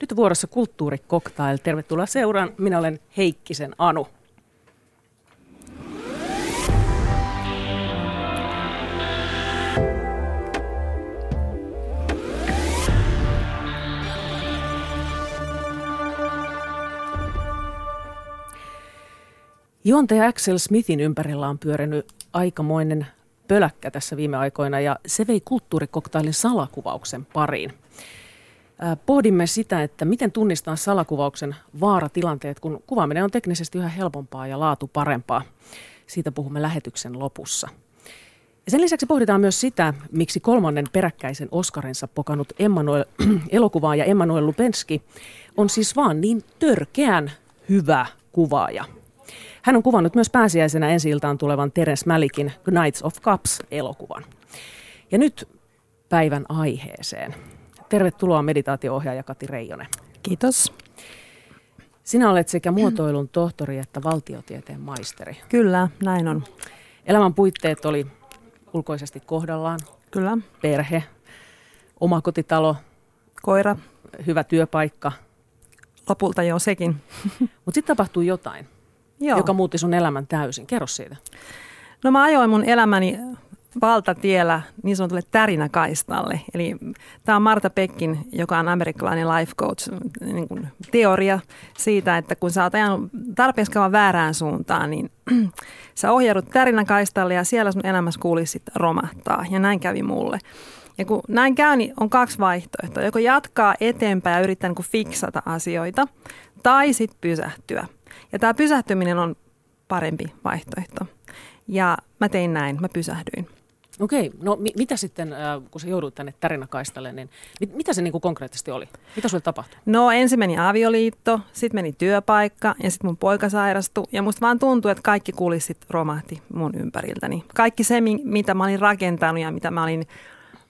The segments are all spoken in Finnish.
Nyt vuorossa kulttuurikoktail. Tervetuloa seuraan. Minä olen Heikkisen Anu. Juontaja Axel Smithin ympärillä on pyörinyt aikamoinen pöläkkä tässä viime aikoina ja se vei kulttuurikoktailin salakuvauksen pariin. Pohdimme sitä, että miten tunnistaa salakuvauksen vaaratilanteet, kun kuvaaminen on teknisesti yhä helpompaa ja laatu parempaa. Siitä puhumme lähetyksen lopussa. Ja sen lisäksi pohditaan myös sitä, miksi kolmannen peräkkäisen Oscarinsa pokanut Emmanuel, elokuvaaja Emmanuel Lupenski on siis vaan niin törkeän hyvä kuvaaja – hän on kuvannut myös pääsiäisenä ensi iltaan tulevan Terence Malikin Knights of Cups-elokuvan. Ja nyt päivän aiheeseen. Tervetuloa meditaatio-ohjaaja Kati Reijonen. Kiitos. Sinä olet sekä muotoilun tohtori että valtiotieteen maisteri. Kyllä, näin on. Elämän puitteet oli ulkoisesti kohdallaan. Kyllä. Perhe, omakotitalo. Koira. Hyvä työpaikka. Lopulta jo sekin. Mutta sitten tapahtui jotain. Joo. joka muutti sun elämän täysin. Kerro siitä. No mä ajoin mun elämäni valtatiellä niin sanotulle tärinäkaistalle. Eli tämä on Marta Pekkin, joka on amerikkalainen life coach, niin kuin teoria siitä, että kun sä oot ajanut tarpeeksi väärään suuntaan, niin sä ohjaudut tärinäkaistalle ja siellä sun elämässä kuulisi romahtaa. Ja näin kävi mulle. Ja kun näin käy, niin on kaksi vaihtoehtoa. Joko jatkaa eteenpäin ja yrittää niin fiksata asioita, tai sitten pysähtyä. Ja tämä pysähtyminen on parempi vaihtoehto. Ja mä tein näin, mä pysähdyin. Okei, no mi- mitä sitten, äh, kun sä joudut tänne tärinäkaistalle, niin mit- mitä se niinku konkreettisesti oli? Mitä sulle tapahtui? No ensin meni avioliitto, sitten meni työpaikka ja sitten mun poika sairastui. Ja musta vaan tuntui, että kaikki kulisit romahti mun ympäriltäni. Kaikki se, mitä mä olin rakentanut ja mitä mä olin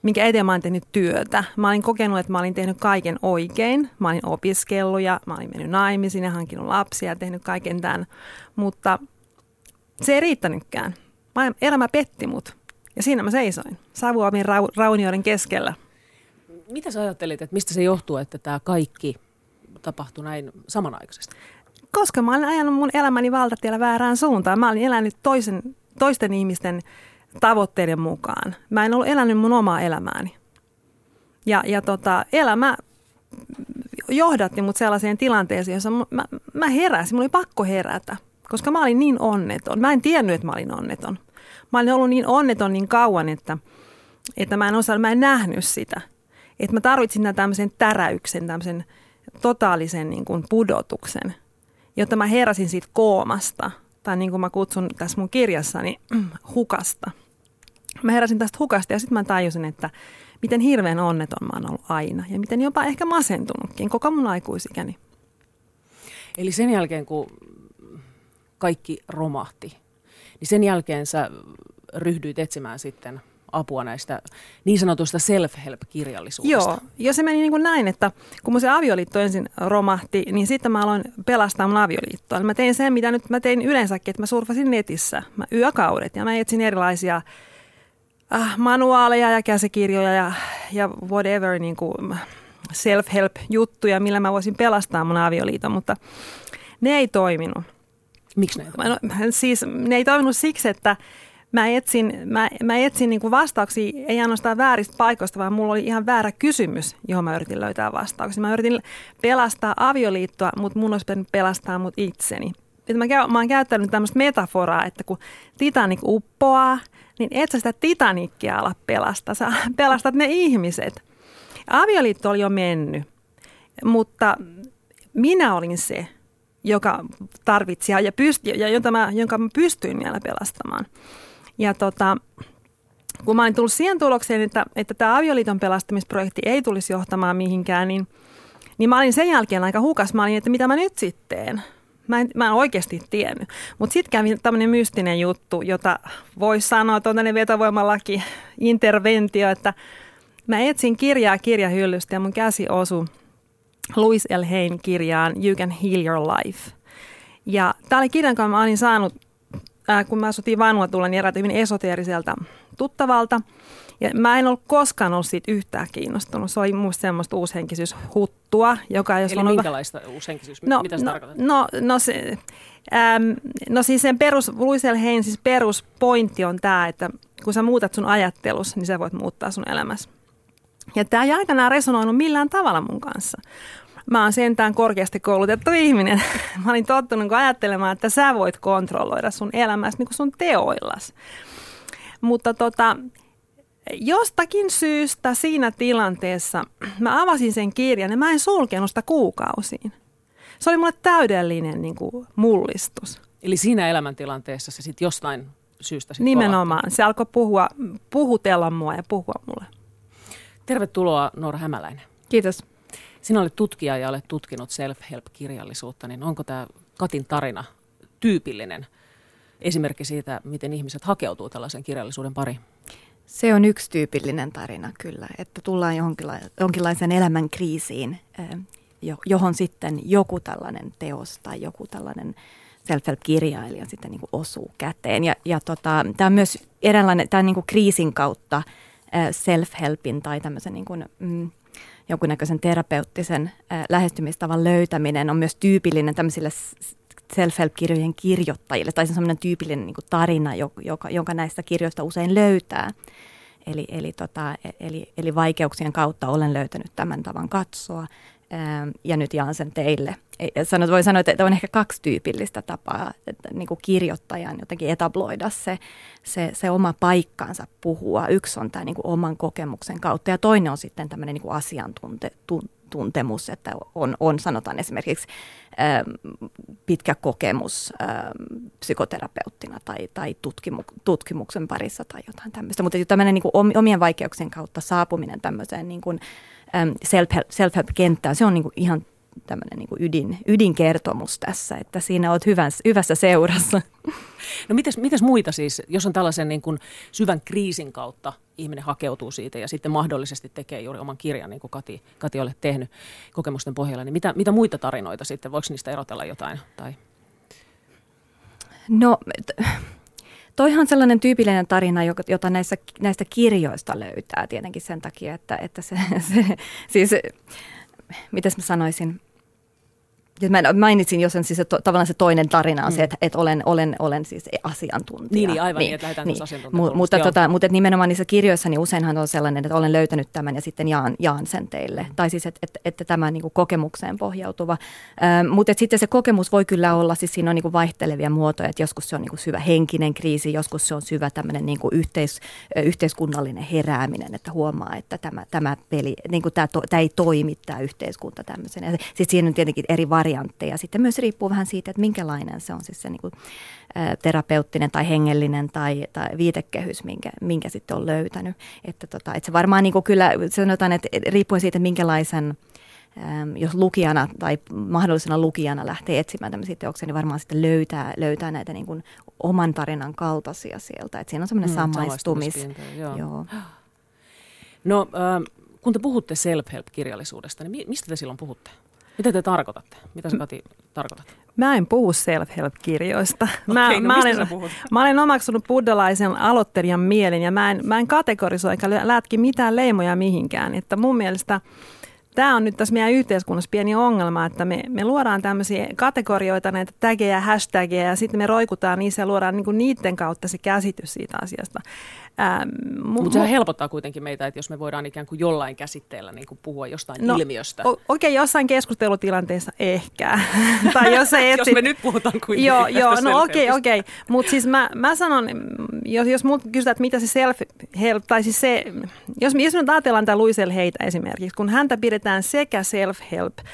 minkä eteen mä olin tehnyt työtä. Mä olin kokenut, että mä olin tehnyt kaiken oikein. Mä olin opiskellut ja mä olin mennyt naimisiin ja hankinut lapsia ja tehnyt kaiken tämän. Mutta se ei riittänytkään. Mä, elämä petti mut. Ja siinä mä seisoin. Savuamin rau, raunioiden keskellä. Mitä sä ajattelit, että mistä se johtuu, että tämä kaikki tapahtui näin samanaikaisesti? Koska mä olin ajanut mun elämäni valtatiellä väärään suuntaan. Mä olin elänyt toisen, toisten ihmisten tavoitteiden mukaan. Mä en ollut elänyt mun omaa elämääni. Ja, ja tota, elämä johdatti mut sellaiseen tilanteeseen, jossa mä, mä heräsin, mulla oli pakko herätä, koska mä olin niin onneton. Mä en tiennyt, että mä olin onneton. Mä olin ollut niin onneton niin kauan, että, että mä en osaa, mä en nähnyt sitä. Että mä tarvitsin tämmöisen täräyksen, tämmöisen totaalisen niin kuin pudotuksen, jotta mä heräsin siitä koomasta, tai niin kuin mä kutsun tässä mun kirjassani, hukasta mä heräsin tästä hukasta ja sitten mä tajusin, että miten hirveän onneton mä oon ollut aina ja miten jopa ehkä masentunutkin koko mun aikuisikäni. Eli sen jälkeen, kun kaikki romahti, niin sen jälkeen sä ryhdyit etsimään sitten apua näistä niin sanotuista self-help-kirjallisuudesta. Joo, ja se meni niin kuin näin, että kun mun se avioliitto ensin romahti, niin sitten mä aloin pelastaa mun avioliittoa. Mä tein sen, mitä nyt mä tein yleensäkin, että mä surfasin netissä mä yökaudet ja mä etsin erilaisia äh, manuaaleja ja käsikirjoja ja, ja whatever niin kuin self-help-juttuja, millä mä voisin pelastaa mun avioliiton, mutta ne ei toiminut. Miksi toiminut? No, siis ne ei toiminut siksi, että mä etsin, mä, mä etsin niin kuin vastauksia ei ainoastaan vääristä paikoista, vaan mulla oli ihan väärä kysymys, johon mä yritin löytää vastauksia. Mä yritin pelastaa avioliittoa, mutta mun olisi pelastaa mut itseni. Et mä, käyn, mä oon käyttänyt tämmöistä metaforaa, että kun Titanic uppoaa, niin et sä sitä Titanikkia ala pelastaa. Sä pelastat ne ihmiset. Avioliitto oli jo mennyt, mutta minä olin se, joka tarvitsi ja, pyst- ja jota mä, jonka mä pystyin vielä pelastamaan. Ja tota, kun mä olin tullut siihen tulokseen, että, että tämä avioliiton pelastamisprojekti ei tulisi johtamaan mihinkään, niin, niin mä olin sen jälkeen aika hukas. Mä olin, että mitä mä nyt sitten teen? Mä en, mä en oikeasti tiennyt. Mutta sitten kävi tämmöinen mystinen juttu, jota voisi sanoa, että on tämmöinen vetovoimalaki, interventio, että mä etsin kirjaa kirjahyllystä ja mun käsi osui Louis L. Hain kirjaan You Can Heal Your Life. Ja tämä oli kirja, jonka mä olin saanut, äh, kun mä asutin Vanuatulla, niin eräältä hyvin esoteeriselta tuttavalta. Ja mä en ollut koskaan ollut siitä yhtään kiinnostunut. Se oli muista semmoista uushenkisyys-huttua, joka jos Eli on... minkälaista uushenkisyys? No, Mitä se no, tarkoittaa? No, no, se, äm, no siis sen perus, Louisel Hain siis peruspointti on tämä, että kun sä muutat sun ajattelus, niin sä voit muuttaa sun elämässä. Ja tämä ei aikanaan resonoinut millään tavalla mun kanssa. Mä oon sentään korkeasti koulutettu ihminen. Mä olin tottunut ajattelemaan, että sä voit kontrolloida sun elämässä niin kuin sun teoillas. Mutta tota, jostakin syystä siinä tilanteessa mä avasin sen kirjan ja mä en sulkenut sitä kuukausiin. Se oli mulle täydellinen niin kuin, mullistus. Eli siinä elämäntilanteessa se sitten jostain syystä sit Nimenomaan. Kolahti. Se alkoi puhua, puhutella mua ja puhua mulle. Tervetuloa Noora Hämäläinen. Kiitos. Sinä olet tutkija ja olet tutkinut self-help-kirjallisuutta, niin onko tämä Katin tarina tyypillinen esimerkki siitä, miten ihmiset hakeutuu tällaisen kirjallisuuden pariin? Se on yksi tyypillinen tarina kyllä, että tullaan johonkinla- jonkinlaiseen elämän kriisiin, johon sitten joku tällainen teos tai joku tällainen self-help-kirjailija sitten niin kuin osuu käteen. Ja, ja tota, tämä on myös eräänlainen, tämä niin kuin kriisin kautta self-helpin tai tämmöisen niin kuin, mm, jonkunnäköisen terapeuttisen lähestymistavan löytäminen on myös tyypillinen tämmöisille self-help-kirjojen kirjoittajille, tai se on semmoinen tyypillinen niin tarina, joka, jonka näistä kirjoista usein löytää. Eli, eli, tota, eli, eli vaikeuksien kautta olen löytänyt tämän tavan katsoa ja nyt jaan sen teille. Sanot, voi sanoa, että on ehkä kaksi tyypillistä tapaa että niin kuin kirjoittajan jotenkin etabloida se, se, se oma paikkansa puhua. Yksi on tämä niin kuin oman kokemuksen kautta ja toinen on sitten tämmöinen niin kuin asiantuntemus, että on, on sanotaan esimerkiksi ä, pitkä kokemus ä, psykoterapeuttina tai, tai tutkimu, tutkimuksen parissa tai jotain tämmöistä. Mutta tämmöinen niin kuin omien vaikeuksien kautta saapuminen tämmöiseen niin kuin, self-help-kenttään, se on niin kuin ihan tämmöinen niin ydin, ydinkertomus tässä, että siinä olet hyvässä, hyvässä seurassa. No mitäs, mitäs muita siis, jos on tällaisen niin kuin syvän kriisin kautta ihminen hakeutuu siitä ja sitten mahdollisesti tekee juuri oman kirjan, niin kuin Kati, Kati olet tehnyt kokemusten pohjalla, niin mitä, mitä muita tarinoita sitten, voiko niistä erotella jotain? Tai? No Toihan sellainen tyypillinen tarina, jota näissä, näistä kirjoista löytää tietenkin sen takia, että, että se, se siis, mitäs mä sanoisin, mä mainitsin jo sen, siis se, to, tavallaan se toinen tarina on mm. se, että, että olen, olen, olen siis asiantuntija. Niin, niin aivan niin, että lähdetään niin. M- mutta, tota, mutta että nimenomaan niissä kirjoissa niin useinhan on sellainen, että olen löytänyt tämän ja sitten jaan, jaan sen teille. Mm. Tai siis, että, että, että tämä niin kuin kokemukseen pohjautuva. Ähm, mutta että sitten se kokemus voi kyllä olla, siis siinä on niin kuin vaihtelevia muotoja, että joskus se on niin kuin syvä henkinen kriisi, joskus se on syvä tämmöinen niin kuin yhteis, yhteiskunnallinen herääminen, että huomaa, että tämä, tämä peli, niin kuin tämä, to, tämä ei toimi tämä yhteiskunta tämmöisen. Sitten siinä on tietenkin eri variantteja variantteja. Sitten myös riippuu vähän siitä, että minkälainen se on siis se niin kuin, ä, terapeuttinen tai hengellinen tai, tai viitekehys, minkä, minkä sitten on löytänyt. Että, tota, että se varmaan niin kuin kyllä sanotaan, että riippuen siitä, minkälaisen jos lukijana tai mahdollisena lukijana lähtee etsimään tämmöisiä teoksia, niin varmaan sitten löytää, löytää näitä niin kuin oman tarinan kaltaisia sieltä. Että siinä on semmoinen mm, samaistumis. Joo. joo. No, äh, kun te puhutte self-help-kirjallisuudesta, niin mistä te silloin puhutte? Mitä te tarkoitatte? Mitä sä Kati tarkoitat? Mä en puhu self-help-kirjoista. Mä, okay, no mä, olen, mä olen omaksunut buddhalaisen aloittelijan mielen ja mä en, mä en kategorisoi eikä lätki mitään leimoja mihinkään. Että mun mielestä tämä on nyt tässä meidän yhteiskunnassa pieni ongelma, että me, me luodaan tämmöisiä kategorioita, näitä tägejä, hashtageja ja sitten me roikutaan niissä ja luodaan niinku niiden kautta se käsitys siitä asiasta. Ähm, Mutta sehän helpottaa kuitenkin meitä, että jos me voidaan ikään kuin jollain käsitteellä niin kuin puhua jostain no, ilmiöstä. Okei, okay, jossain keskustelutilanteessa ehkä. tai jos, ei jos me nyt puhutaan kuitenkin Joo, joo no okei, okay, okei. Okay. Mutta siis mä, mä sanon, jos, jos multa kysytään, että mitä se self-help, tai siis se, jos, jos me ajatellaan tätä Luisel Heitä esimerkiksi, kun häntä pidetään sekä self-help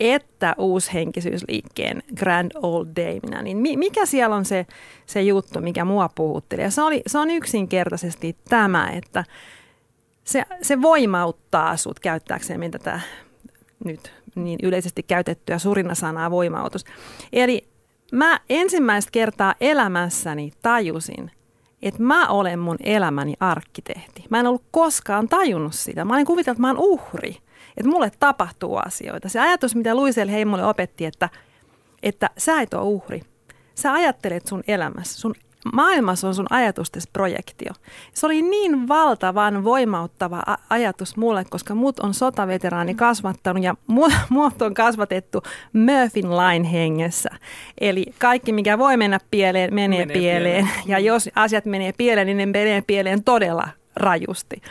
että uushenkisyysliikkeen Grand Old Dameina, niin mikä siellä on se, se juttu, mikä mua puhutteli? Ja se, oli, se on yksinkertaisesti tämä, että se, se voimauttaa sut käyttääkseen tätä nyt niin yleisesti käytettyä surinasanaa voimautus. Eli mä ensimmäistä kertaa elämässäni tajusin, että mä olen mun elämäni arkkitehti. Mä en ollut koskaan tajunnut sitä. Mä olin kuvitellut, että mä oon uhri että mulle tapahtuu asioita. Se ajatus, mitä Luisel Heimolle opetti, että, että sä et ole uhri. Sä ajattelet sun elämässä, sun maailmassa on sun ajatustesi projektio. Se oli niin valtavan voimauttava ajatus mulle, koska mut on sotaveteraani kasvattanut ja mu- muut on kasvatettu Murphyn line hengessä. Eli kaikki, mikä voi mennä pieleen, menee, menee pieleen. pieleen. Ja jos asiat menee pieleen, niin ne menee pieleen todella rajusti.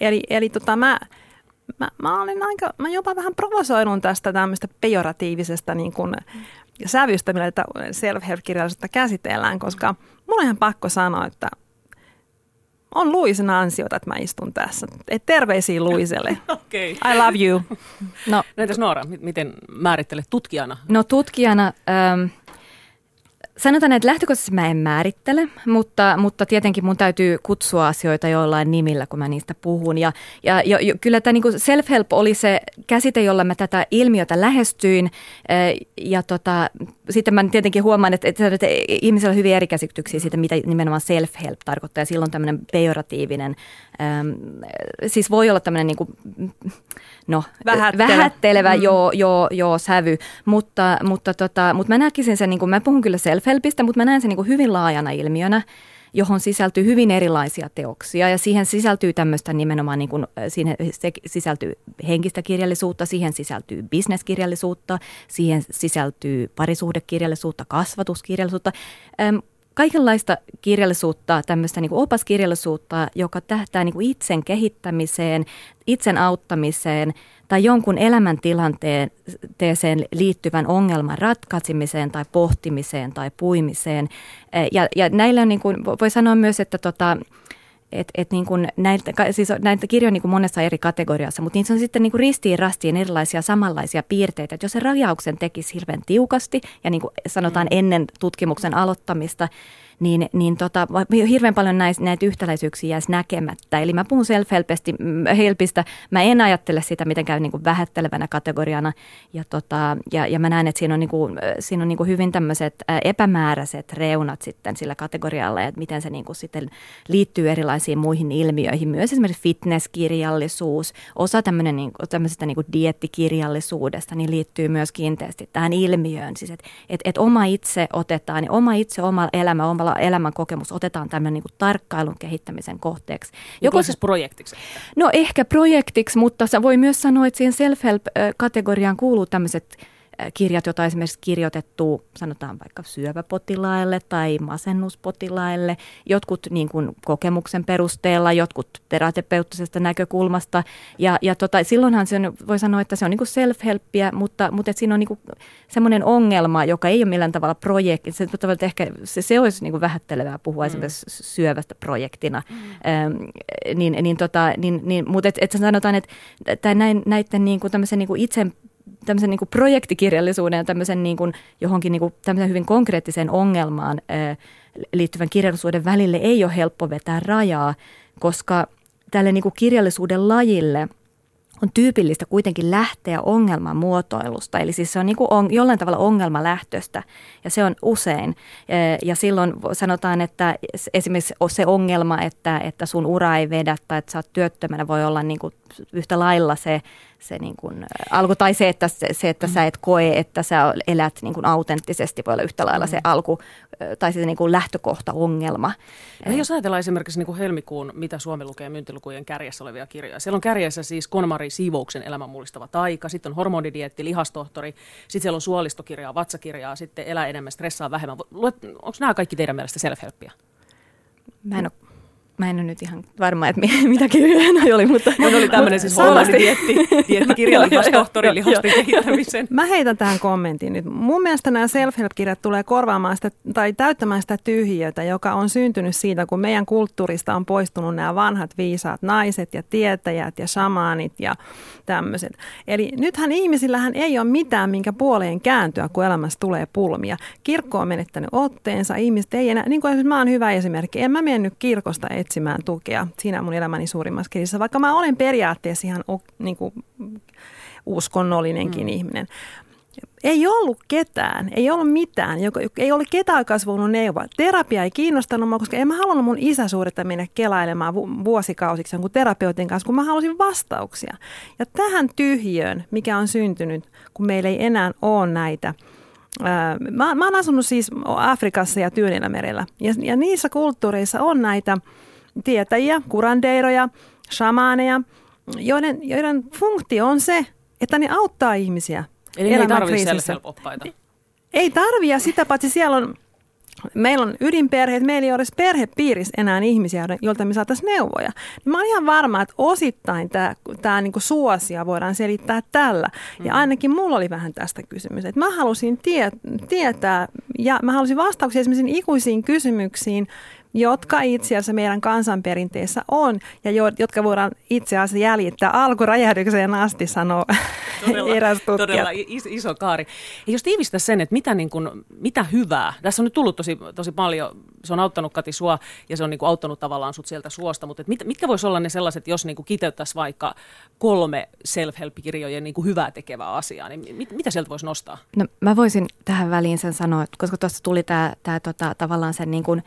Eli, eli tota, mä, mä, mä, olin aika, mä jopa vähän provosoinut tästä tämmöistä pejoratiivisesta niin kuin, sävystä, millä tätä self-help-kirjallisuutta käsitellään, koska mulla on ihan pakko sanoa, että on Luisen ansiota, että mä istun tässä. Et terveisiä Luiselle. okay. I love you. No, Entäs Noora, miten määrittelet tutkijana? No tutkijana... Ähm, Sanotaan, että lähtökohtaisesti mä en määrittele, mutta, mutta tietenkin mun täytyy kutsua asioita jollain nimillä, kun mä niistä puhun. Ja, ja jo, kyllä tämä niinku self-help oli se käsite, jolla mä tätä ilmiötä lähestyin. Ja tota, sitten mä tietenkin huomaan, että, että, että ihmisillä on hyvin eri käsityksiä siitä, mitä nimenomaan self-help tarkoittaa. Ja silloin tämmöinen pejoratiivinen, ähm, siis voi olla tämmöinen niinku, no, vähättelevä, vähättelevä mm. joo, joo, joo, sävy. Mutta, mutta, tota, mutta mä näkisin sen, niin kuin, mä puhun kyllä self-helpistä, mutta mä näen sen niin kuin hyvin laajana ilmiönä johon sisältyy hyvin erilaisia teoksia ja siihen sisältyy tämmöistä nimenomaan, niin kuin, siihen sisältyy henkistä kirjallisuutta, siihen sisältyy bisneskirjallisuutta, siihen sisältyy parisuhdekirjallisuutta, kasvatuskirjallisuutta kaikenlaista kirjallisuutta, tämmöistä niin kuin opaskirjallisuutta, joka tähtää niin kuin itsen kehittämiseen, itsen auttamiseen tai jonkun elämäntilanteeseen liittyvän ongelman ratkaisemiseen tai pohtimiseen tai puimiseen. Ja, ja näillä on niin kuin, voi sanoa myös, että tota, et, et niin kuin näitä, siis näitä kirjoja niin kuin monessa eri kategoriassa, mutta niissä on sitten niin kuin ristiin rastiin erilaisia samanlaisia piirteitä. Et jos se rajauksen tekisi hirveän tiukasti ja niin kuin sanotaan mm. ennen tutkimuksen aloittamista, niin, niin tota, hirveän paljon näis, näitä yhtäläisyyksiä jäisi näkemättä. Eli mä puhun self-helpistä, mä en ajattele sitä mitenkään niin kuin vähättelevänä kategoriana. Ja, tota, ja, ja mä näen, että siinä on, niin kuin, siinä on niin kuin hyvin tämmöiset epämääräiset reunat sitten sillä kategorialla, että miten se niin kuin sitten liittyy erilaisiin muihin ilmiöihin. Myös esimerkiksi fitnesskirjallisuus, osa tämmöinen, niin kuin, tämmöisestä niin kuin diettikirjallisuudesta niin liittyy myös kiinteästi tähän ilmiöön. Siis että et, et oma itse otetaan, niin oma itse, oma elämä, oma tavalla elämänkokemus otetaan tämmöinen niin kuin tarkkailun kehittämisen kohteeksi. Joko siis projektiksi? No ehkä projektiksi, mutta se voi myös sanoa, että siihen self-help-kategoriaan kuuluu tämmöiset kirjat, joita esimerkiksi kirjoitettu, sanotaan vaikka syöväpotilaille tai masennuspotilaille, jotkut niin kuin kokemuksen perusteella, jotkut terapeuttisesta näkökulmasta. Ja, ja tota, silloinhan se on, voi sanoa, että se on niin kuin self-helppiä, mutta, mutta että siinä on niin kuin semmoinen ongelma, joka ei ole millään tavalla projekti. Se, että ehkä se, se olisi niin kuin vähättelevää puhua mm. esimerkiksi syövästä projektina. Mm. Ähm, niin, niin, tota, niin, niin, mutta että et sanotaan, että näin, näiden niin kuin, niin kuin itse tämmöisen niin kuin projektikirjallisuuden ja tämmöisen niin kuin johonkin niin kuin tämmöisen hyvin konkreettiseen ongelmaan liittyvän kirjallisuuden välille ei ole helppo vetää rajaa, koska tälle niin kuin kirjallisuuden lajille on tyypillistä kuitenkin lähteä ongelman muotoilusta. Eli siis se on niin kuin on, jollain tavalla ongelmalähtöistä ja se on usein. Ja silloin sanotaan, että esimerkiksi se ongelma, että, että sun ura ei vedä tai että sä oot työttömänä voi olla niin kuin yhtä lailla se se niin kuin alku, tai se, että, se, se, että mm. sä et koe, että sä elät niin kuin autenttisesti, voi olla yhtä lailla mm. se alku, tai se niin kuin lähtökohta-ongelma. Ja jos ajatellaan esimerkiksi niin kuin helmikuun, mitä Suomi lukee myyntilukujen kärjessä olevia kirjoja. Siellä on kärjessä siis Konmari Siivouksen elämän mullistava taika, sitten on hormonidietti, lihastohtori, sitten siellä on suolistokirjaa, vatsakirjaa, sitten elää enemmän, stressaa vähemmän. Onko nämä kaikki teidän mielestä self-helppiä? Mä en ole Mä en ole nyt ihan varma, että mitä kirjoja oli, mutta... Mun oli tämmöinen siis hollannin dietti, diettikirja lihastohtori lihasten kehittämisen. Mä heitän tähän kommentin nyt. Mun mielestä nämä self-help-kirjat tulee korvaamaan sitä, tai täyttämään sitä tyhjiötä, joka on syntynyt siitä, kun meidän kulttuurista on poistunut nämä vanhat viisaat naiset ja tietäjät ja shamaanit ja tämmöiset. Eli nythän ihmisillähän ei ole mitään, minkä puoleen kääntyä, kun elämässä tulee pulmia. Kirkko on menettänyt otteensa, ihmiset ei enää, niin kuin esimerkiksi mä oon hyvä esimerkki, en mä mennyt kirkosta etsimään tukea siinä mun elämäni suurimmassa kriisissä, vaikka mä olen periaatteessa ihan niin kuin, uskonnollinenkin mm. ihminen. Ei ollut ketään, ei ollut mitään, joka, ei ollut ketään, joka olisi voinut neuvoa. Terapia ei kiinnostanut mua, koska en mä halunnut mun isäsuudetta mennä kelailemaan vuosikausiksi jonkun terapeutin kanssa, kun mä halusin vastauksia. Ja tähän tyhjöön, mikä on syntynyt, kun meillä ei enää ole näitä Mä, mä oon asunut siis Afrikassa ja Tyynellämerellä ja, ja niissä kulttuureissa on näitä tietäjiä, kurandeiroja, shamaaneja, joiden, joiden funktio on se, että ne auttaa ihmisiä Eli ei tarvitse Ei tarvitse, ja sitä paitsi siellä on meillä on ydinperheet, meillä ei ole edes perhepiirissä enää ihmisiä, joilta me saataisiin neuvoja. Niin mä olen ihan varma, että osittain tämä, tämä niin suosia voidaan selittää tällä. Ja mm. ainakin mulla oli vähän tästä kysymys. Että mä halusin tie, tietää ja mä halusin vastauksia esimerkiksi ikuisiin kysymyksiin, jotka itse asiassa meidän kansanperinteessä on ja jo, jotka voidaan itse asiassa jäljittää alkuräjähdykseen asti, sanoo todella, eräs tutkija. Todella iso kaari. Ja jos tiivistä sen, että mitä, niin kuin, mitä hyvää, tässä on nyt tullut tosi, tosi paljon, se on auttanut Kati sua ja se on niin kuin auttanut tavallaan sut sieltä suosta, mutta mit, mitkä voisi olla ne sellaiset, jos niin kuin kiteyttäisiin vaikka kolme self-help-kirjojen niin kuin hyvää tekevää asiaa, niin mit, mitä sieltä voisi nostaa? No, mä voisin tähän väliin sen sanoa, koska tuossa tuli tämä tota, tavallaan sen niin kuin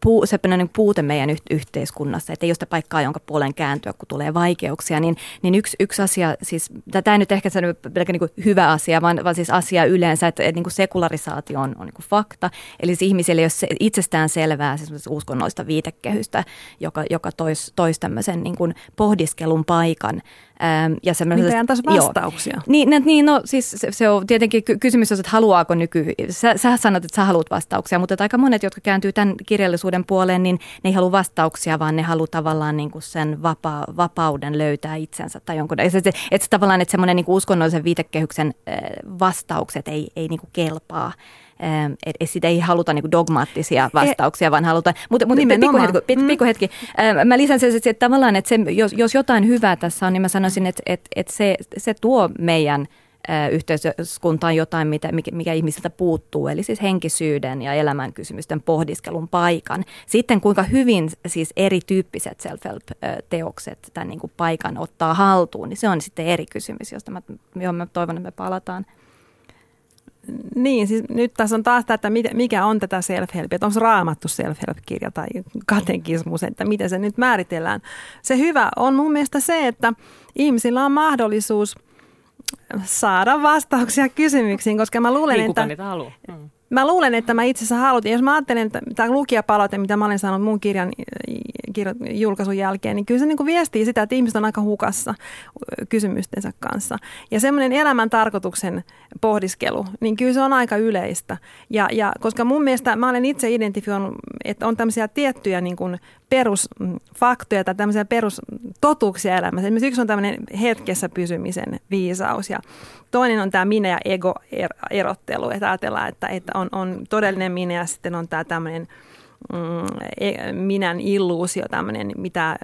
puu, sellainen puute meidän yhteiskunnassa, että ei ole sitä paikkaa, jonka puolen kääntyä, kun tulee vaikeuksia, niin, niin yksi, yksi asia, siis tämä ei nyt ehkä se pelkä niin hyvä asia, vaan, vaan siis asia yleensä, että, että niin kuin sekularisaatio on, on niin kuin fakta, eli siis ihmisille ei ole itsestään selvää siis uskonnollista viitekehystä, joka, joka toisi tois tämmöisen niin kuin pohdiskelun paikan Ähm, ja Mitä antaisi vastauksia? Joo. Niin, niin, no siis se, se on tietenkin kysymys, että haluaako nyky... Sä, sä sanot, että sä haluat vastauksia, mutta aika monet, jotka kääntyy tämän kirjallisuuden puoleen, niin ne ei halua vastauksia, vaan ne haluaa tavallaan niin kuin sen vapa, vapauden löytää itsensä tai jonkun. Että, että, että tavallaan, että semmoinen niin uskonnollisen viitekehyksen äh, vastaukset ei, ei niin kuin kelpaa. Että et sitä ei haluta niinku dogmaattisia e- vastauksia, vaan halutaan, mutta, mutta pikku hetki, pikku, pikku hetki. Mm. Mä lisän sen, että tavallaan, että se, jos, jos jotain hyvää tässä on, niin mä sanoisin, että, että, että se, se tuo meidän yhteiskuntaan jotain, mitä, mikä, mikä ihmisiltä puuttuu, eli siis henkisyyden ja elämän kysymysten pohdiskelun paikan. Sitten kuinka hyvin siis erityyppiset self-help-teokset tämän niin kuin paikan ottaa haltuun, niin se on sitten eri kysymys, josta mä, johon mä toivon, että me palataan. Niin, siis nyt tässä on taas tämä, että mikä on tätä self-help, että onko raamattu self-help-kirja tai katekismus, että miten se nyt määritellään. Se hyvä on mun mielestä se, että ihmisillä on mahdollisuus saada vastauksia kysymyksiin, koska mä luulen, niin, että... niitä haluaa. Hmm. Mä luulen, että mä itse asiassa halutin, jos mä ajattelen, että tämä lukijapalaute, mitä mä olen saanut mun kirjan, julkaisun jälkeen, niin kyllä se niin kuin viestii sitä, että ihmiset on aika hukassa kysymystensä kanssa. Ja semmoinen elämän tarkoituksen pohdiskelu, niin kyllä se on aika yleistä. Ja, ja koska mun mielestä mä olen itse identifioinut, että on tämmöisiä tiettyjä niin kuin perusfaktoja tai tämmöisiä perustotuuksia elämässä. Esimerkiksi yksi on tämmöinen hetkessä pysymisen viisaus ja toinen on tämä minä ja ego erottelu, että ajatellaan, että, että on, on todellinen minä ja sitten on tämä tämmöinen mm, e, minän illuusio, tämmöinen, mitä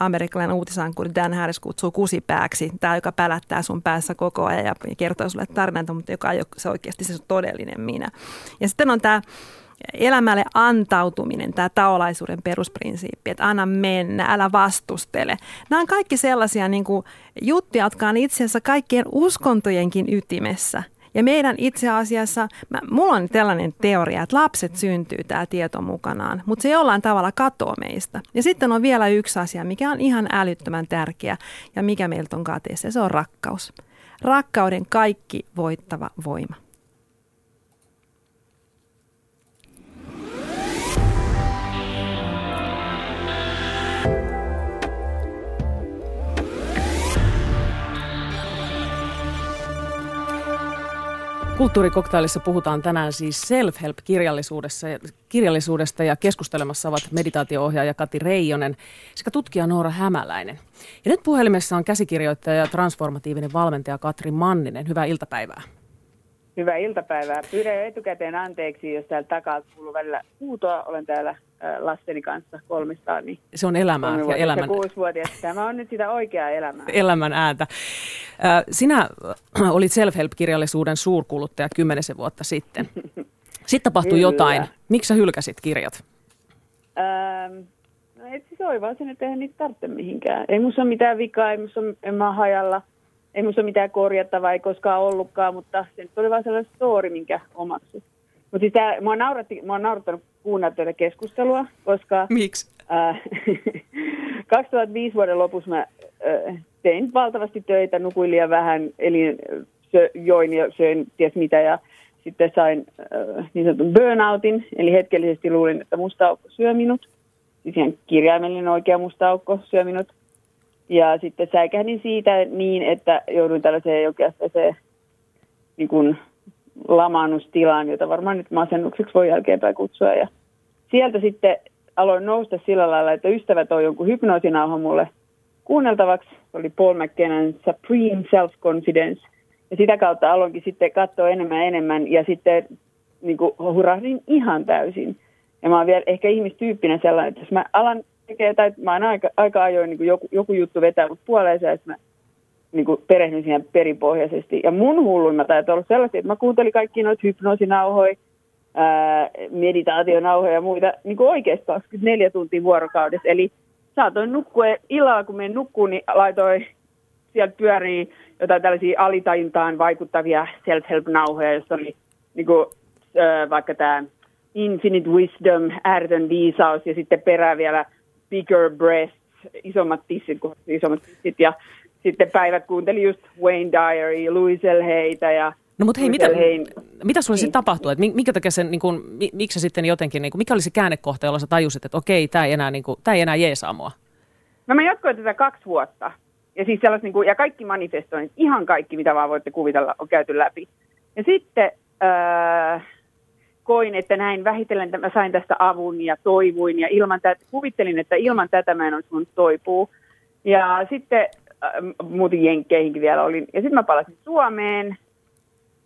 amerikkalainen uutisankuri Dan Harris kutsuu kusipääksi. Tämä, joka pälättää sun päässä koko ajan ja kertoo sulle tarinaa, mutta joka ei ole se oikeasti se todellinen minä. Ja sitten on tämä elämälle antautuminen, tämä taolaisuuden perusprinsiippi, että anna mennä, älä vastustele. Nämä on kaikki sellaisia niin kuin, juttuja, jotka on itse asiassa kaikkien uskontojenkin ytimessä. Ja meidän itse asiassa, mä, mulla on tällainen teoria, että lapset syntyy tämä tieto mukanaan, mutta se jollain tavalla katoaa meistä. Ja sitten on vielä yksi asia, mikä on ihan älyttömän tärkeä ja mikä meiltä on kateessa, se on rakkaus. Rakkauden kaikki voittava voima. Kulttuurikoktailissa puhutaan tänään siis self-help-kirjallisuudesta kirjallisuudesta ja keskustelemassa ovat meditaatio-ohjaaja Kati Reijonen sekä tutkija Noora Hämäläinen. Ja nyt puhelimessa on käsikirjoittaja ja transformatiivinen valmentaja Katri Manninen. Hyvää iltapäivää. Hyvää iltapäivää. Pyydän etukäteen anteeksi, jos täällä takaa kuuluu välillä huutoa. Olen täällä lasteni kanssa kolmistaan. Niin se on elämää ja elämän... Kuusivuotias. Tämä on nyt sitä oikeaa elämää. Elämän ääntä. Sinä olit self-help-kirjallisuuden suurkuluttaja kymmenisen vuotta sitten. Sitten tapahtui Kyllä. jotain. Miksi sä hylkäsit kirjat? Ähm, no et siis sen, että eihän niitä tarvitse mihinkään. Ei musta ole mitään vikaa, ei musta ole, en mä hajalla. Ei ole mitään korjattavaa, ei koskaan ollutkaan, mutta se oli vaan sellainen story, minkä omaksui. Mutta siis tää, mua, nauratti, mua on naurattanut kuunnella tätä keskustelua, koska... Miksi? Äh, 2005 vuoden lopussa mä äh, tein valtavasti töitä, nukuin liian vähän, eli join ja söin ties mitä ja sitten sain äh, niin sanotun burnoutin, eli hetkellisesti luulin, että musta aukko syö minut. Siis ihan kirjaimellinen oikea musta aukko syö minut. Ja sitten säikähdin siitä niin, että jouduin tällaiseen se niin kuin lamaannustilaan, jota varmaan nyt masennukseksi voi jälkeenpäin kutsua. Ja sieltä sitten aloin nousta sillä lailla, että ystävät toi jonkun hypnoosinauhan mulle kuunneltavaksi. Oli Paul McKennan Supreme Self-Confidence. Ja sitä kautta aloinkin sitten katsoa enemmän ja enemmän ja sitten niin kuin hurahdin ihan täysin. Ja mä oon vielä ehkä ihmistyyppinen sellainen, että jos mä alan tekee, tai mä oon aika, aika ajoin niin joku, joku juttu vetää mut puoleensa, että mä niin kuin perehdyn siihen perinpohjaisesti. Ja mun hulluimmat ajat ollut sellaisia, että mä kuuntelin kaikki noita hypnoosinauhoja, ää, meditaationauhoja ja muita niin kuin oikeasti 24 tuntia vuorokaudessa. Eli saatoin nukkua illalla, kun menen nukkuun, niin laitoin, sieltä pyörii jotain tällaisia alitajuntaan vaikuttavia self-help-nauhoja, jossa oli niin kuin, ää, vaikka tämä Infinite Wisdom, ääretön viisaus ja sitten perään vielä Bigger Breasts, isommat tissit kuin isommat tissit ja sitten päivät kuuntelin just Wayne Diary, Louis L. Heitä ja No mutta hei, mitä, mitä sulle niin. sitten tapahtuu? Että minkä takia sen, niin kun, miksi sitten jotenkin, niin kun, mikä oli se käännekohta, jolla sä tajusit, että okei, tämä ei enää, niin kun, tää ei enää jeesaa mua? No mä jatkoin tätä kaksi vuotta. Ja, siis niin kuin, ja kaikki manifestoinnit, ihan kaikki, mitä vaan voitte kuvitella, on käyty läpi. Ja sitten äh, koin, että näin vähitellen että mä sain tästä avun ja toivuin. Ja ilman tätä, kuvittelin, että ilman tätä mä en olisi voinut toipua. Ja sitten äh, muutin Jenkkeihinkin vielä olin. Ja sitten mä palasin Suomeen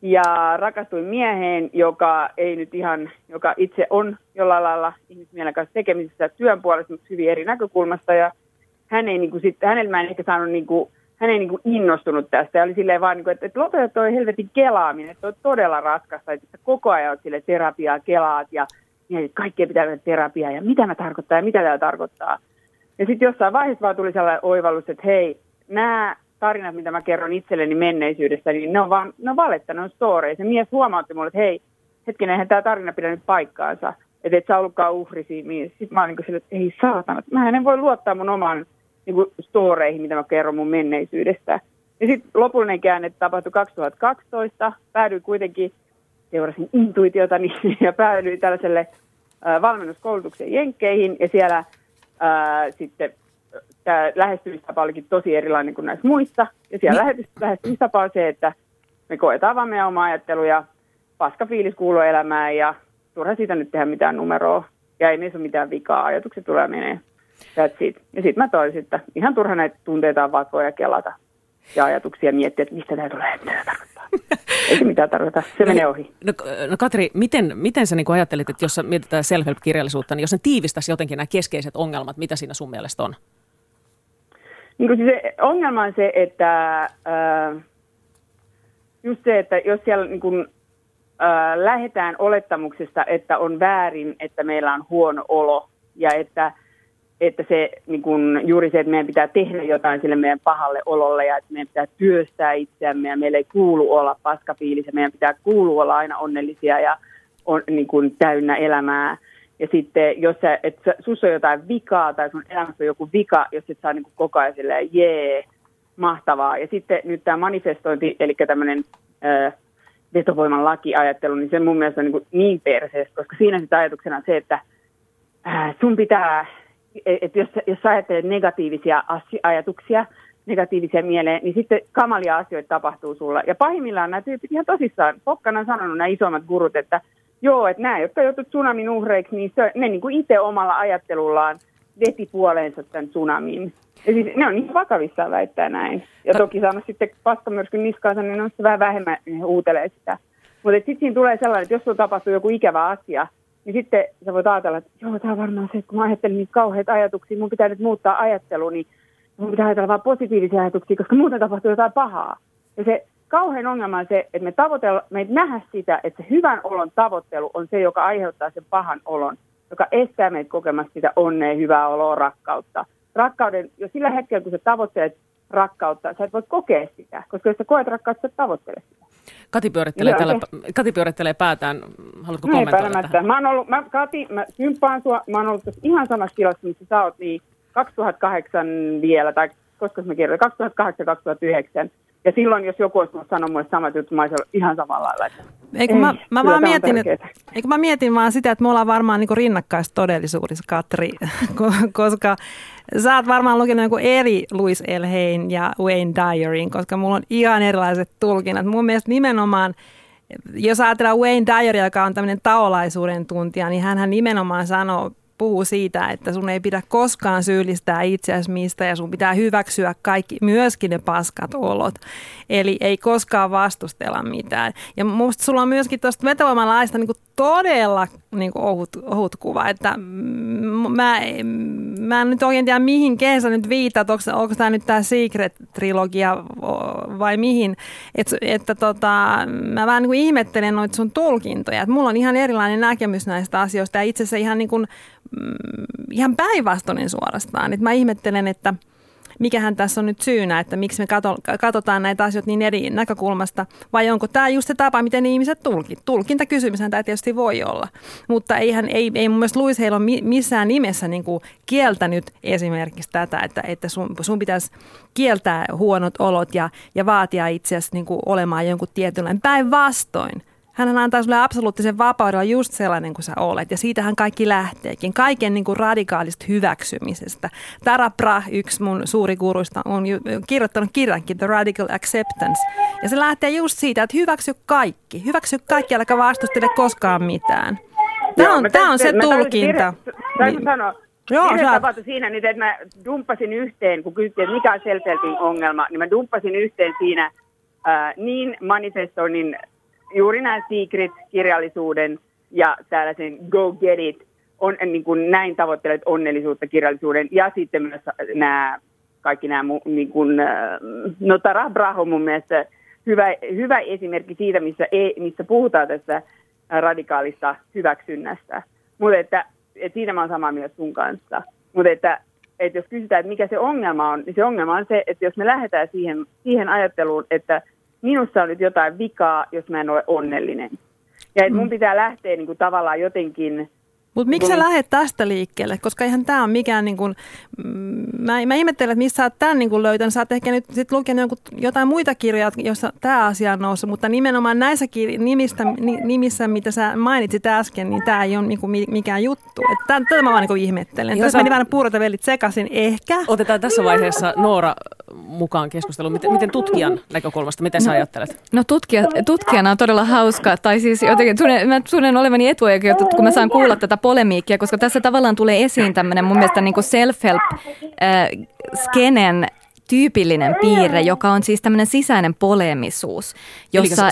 ja rakastuin mieheen, joka ei nyt ihan, joka itse on jollain lailla ihmismielen kanssa tekemisissä työn puolesta, mutta hyvin eri näkökulmasta. Ja hän ei, niin kuin, sit, hänellä mä en ehkä saanut niin kuin, hän ei niin kuin innostunut tästä. Ja oli silleen vaan, niin kuin, että, että lopeta toi helvetin kelaaminen, että on todella raskasta, että koko ajan olet sille terapiaa, kelaat ja mietit, kaikkea pitää tehdä terapiaa ja mitä mä tarkoittaa ja mitä tämä tarkoittaa. Ja sitten jossain vaiheessa vaan tuli sellainen oivallus, että hei, nämä tarinat, mitä mä kerron itselleni menneisyydestä, niin ne on vaan, ne on valetta, ne on story. Se mies huomautti mulle, että hei, hetkinen, eihän tämä tarina pidä nyt paikkaansa. Että et sä ollutkaan uhri siinä. Sitten mä olin niin sille, että ei saatana, mä en voi luottaa mun oman niin kuin storeihin, mitä mä kerron mun menneisyydestä. Ja sitten lopullinen käänne tapahtui 2012. Päädyin kuitenkin, seurasin intuitiotani ja päädyin tällaiselle äh, valmennuskoulutuksen jenkkeihin. Ja siellä äh, sitten tämä lähestymistapa olikin tosi erilainen kuin näissä muissa. Ja siellä niin. lähestymistapa on se, että me koetaan vaan meidän oma ajattelu ja paska fiilis kuuluu elämään ja turha siitä nyt tehdä mitään numeroa. Ja ei niissä ole mitään vikaa, ajatukset tulee menee. That's it. Ja sitten mä toisin, että ihan turha näitä tunteita on vakoja ja kelata ja ajatuksia miettiä, että mistä tämä tulee, mitä tämä tarkoittaa. Ei se mitään tarkoita, se no, menee ohi. No, no Katri, miten, miten sä niin ajattelit, että jos mietitään self-help-kirjallisuutta, niin jos ne tiivistäisi jotenkin nämä keskeiset ongelmat, mitä siinä sun mielestä on? Niin kuin se ongelma on se, että äh, just se, että jos siellä niin kuin, äh, lähdetään olettamuksesta, että on väärin, että meillä on huono olo ja että, että se niin kuin, juuri se, että meidän pitää tehdä jotain sille meidän pahalle ololle ja että meidän pitää työstää itseämme ja meillä ei kuulu olla paskafiilisiä, meidän pitää kuulu olla aina onnellisia ja on, niin kuin, täynnä elämää – ja sitten, jos sä, et sus on jotain vikaa tai sun elämässä on joku vika, jos et saa niin koko ajan silleen, jee, mahtavaa. Ja sitten nyt tämä manifestointi, eli tämmöinen vetovoiman lakiajattelu, niin se mun mielestä on niin, niin perseestä, koska siinä sitten ajatuksena on se, että ää, sun pitää, että jos, jos ajattelet negatiivisia ajatuksia, negatiivisia mieleen, niin sitten kamalia asioita tapahtuu sulla. Ja pahimmillaan nämä tyypit ihan tosissaan, Pokkana on sanonut nämä isommat gurut, että Joo, että nämä, jotka joutuivat tsunamin uhreiksi, niin se, ne niin kuin itse omalla ajattelullaan veti puoleensa tämän tsunamin. Ja siis ne on niin vakavissaan väittää näin. Ja toki saanut sitten paskamyrskyn niskaansa, niin on vähän vähemmän niin uutelee sitä. Mutta sitten siinä tulee sellainen, että jos sulla tapahtuu joku ikävä asia, niin sitten sä voit ajatella, että joo, tämä on varmaan se, että kun mä ajattelin niitä kauheita ajatuksia, mun pitää nyt muuttaa ajattelu, niin mun pitää ajatella vain positiivisia ajatuksia, koska muuten tapahtuu jotain pahaa. Ja se kauhean ongelma on se, että me, tavoitella, me ei nähdä sitä, että se hyvän olon tavoittelu on se, joka aiheuttaa sen pahan olon, joka estää meitä kokemasta sitä onnea, hyvää oloa, rakkautta. Rakkauden, jo sillä hetkellä, kun sä tavoittelet rakkautta, sä et voi kokea sitä, koska jos sä koet rakkautta, sä tavoittelet sitä. Kati pyörittelee, tällä, Kati pyörittelee päätään. Haluatko no, kommentoida tähän? Mä oon ollut, mä, Kati, mä symppaan sua, mä oon ollut ihan samassa tilassa, missä sä oot, niin 2008 vielä, tai koska me kirjoitin, 2008-2009, Ja silloin, jos joku olisi sanonut mulle samat jutut, mä olisin ihan samalla lailla. Eikö ei, mä, mä, vaan mietin, eikö mä mietin vaan sitä, että me ollaan varmaan niin rinnakkaistodellisuudessa, Katri, ko- koska sä oot varmaan lukenut joku eri Louis L. Hain ja Wayne Dyerin, koska mulla on ihan erilaiset tulkinnat. Mun mielestä nimenomaan, jos ajatellaan Wayne Dyer, joka on tämmöinen taolaisuuden tuntija, niin hän nimenomaan sanoo, puhuu siitä, että sun ei pidä koskaan syyllistää itseäsi mistä ja sun pitää hyväksyä kaikki, myöskin ne paskat olot. Eli ei koskaan vastustella mitään. Ja musta sulla on myöskin tuosta vetovoimalaista niin todella niin kuin ohut, ohut kuva, että mä, mä en nyt oikein tiedä mihin sä nyt viitat, onko, onko tämä nyt tämä Secret-trilogia vai mihin, Et, että tota, mä vähän niin kuin ihmettelen noita sun tulkintoja, että mulla on ihan erilainen näkemys näistä asioista. Ja itse asiassa ihan, niin kuin, ihan päinvastoinen suorastaan, että mä ihmettelen, että mikähän tässä on nyt syynä, että miksi me kato, katsotaan näitä asioita niin eri näkökulmasta, vai onko tämä just se tapa, miten ihmiset tulkit. Tulkintakysymyshän tämä tietysti voi olla, mutta eihän, ei, ei mun mielestä Louis Hale ole missään nimessä niin kuin kieltänyt esimerkiksi tätä, että, että sun, sun pitäisi kieltää huonot olot ja, ja vaatia itseäsi niin kuin olemaan jonkun tietynlainen päinvastoin. Hän antaa sulle absoluuttisen vapaudella just sellainen kuin sä olet. Ja siitähän kaikki lähteekin. Kaiken niin kuin radikaalista hyväksymisestä. Tara Brah, yksi mun suuri guruista, on kirjoittanut kirjankin The Radical Acceptance. Ja se lähtee just siitä, että hyväksy kaikki. Hyväksy kaikki, älä vastustele koskaan mitään. Tämä on, tämä on se tulkinta. Saanko sanoa? Joo, saat. tapahtui siinä nyt, että mä dumppasin yhteen, kun kysyttiin, että mikä on self ongelma, niin mä dumppasin yhteen siinä äh, niin manifestoinnin juuri nämä secret-kirjallisuuden ja tällaisen go get it, on, niin kuin näin tavoittelet onnellisuutta kirjallisuuden ja sitten myös nämä kaikki nämä, niin kuin, äh, no Tara Braho mun mielestä hyvä, hyvä esimerkki siitä, missä, ei, missä puhutaan tästä radikaalista hyväksynnästä. Mutta että, että siinä mä oon samaa mieltä sun kanssa. Mutta että, että jos kysytään, että mikä se ongelma on, niin se ongelma on se, että jos me lähdetään siihen, siihen ajatteluun, että minussa on nyt jotain vikaa, jos mä en ole onnellinen. Ja että mun pitää lähteä niin kuin, tavallaan jotenkin... Mutta miksi sä Kun- lähdet tästä liikkeelle? Koska eihän tämä ole mikään, niin kuin, mm, mä, mä ihmettelen, että missä sä oot tämän niin kuin löytänyt. Sä oot ehkä nyt sit lukenut jonkun, jotain muita kirjoja, joissa tämä asia on noussut, mutta nimenomaan näissä kir- nimistä, ni, nimissä, mitä sä mainitsit äsken, niin tämä ei ole niin kuin mi- mikään juttu. Että tän- Tätä mä vaan niin ihmettelen. Joo, Tässä meni vähän puurot ja vellit sekaisin, ehkä. Otetaan tässä vaiheessa Noora mukaan keskusteluun. Miten, miten tutkijan näkökulmasta, miten sä ajattelet? No tutkija, tutkijana on todella hauska, tai siis jotenkin tunnen, mä tunnen olevani etuoikeutettu, kun mä saan kuulla tätä polemiikkia, koska tässä tavallaan tulee esiin tämmöinen mun mielestä niin self-help-skenen tyypillinen piirre, joka on siis tämmöinen sisäinen polemisuus. Eli sano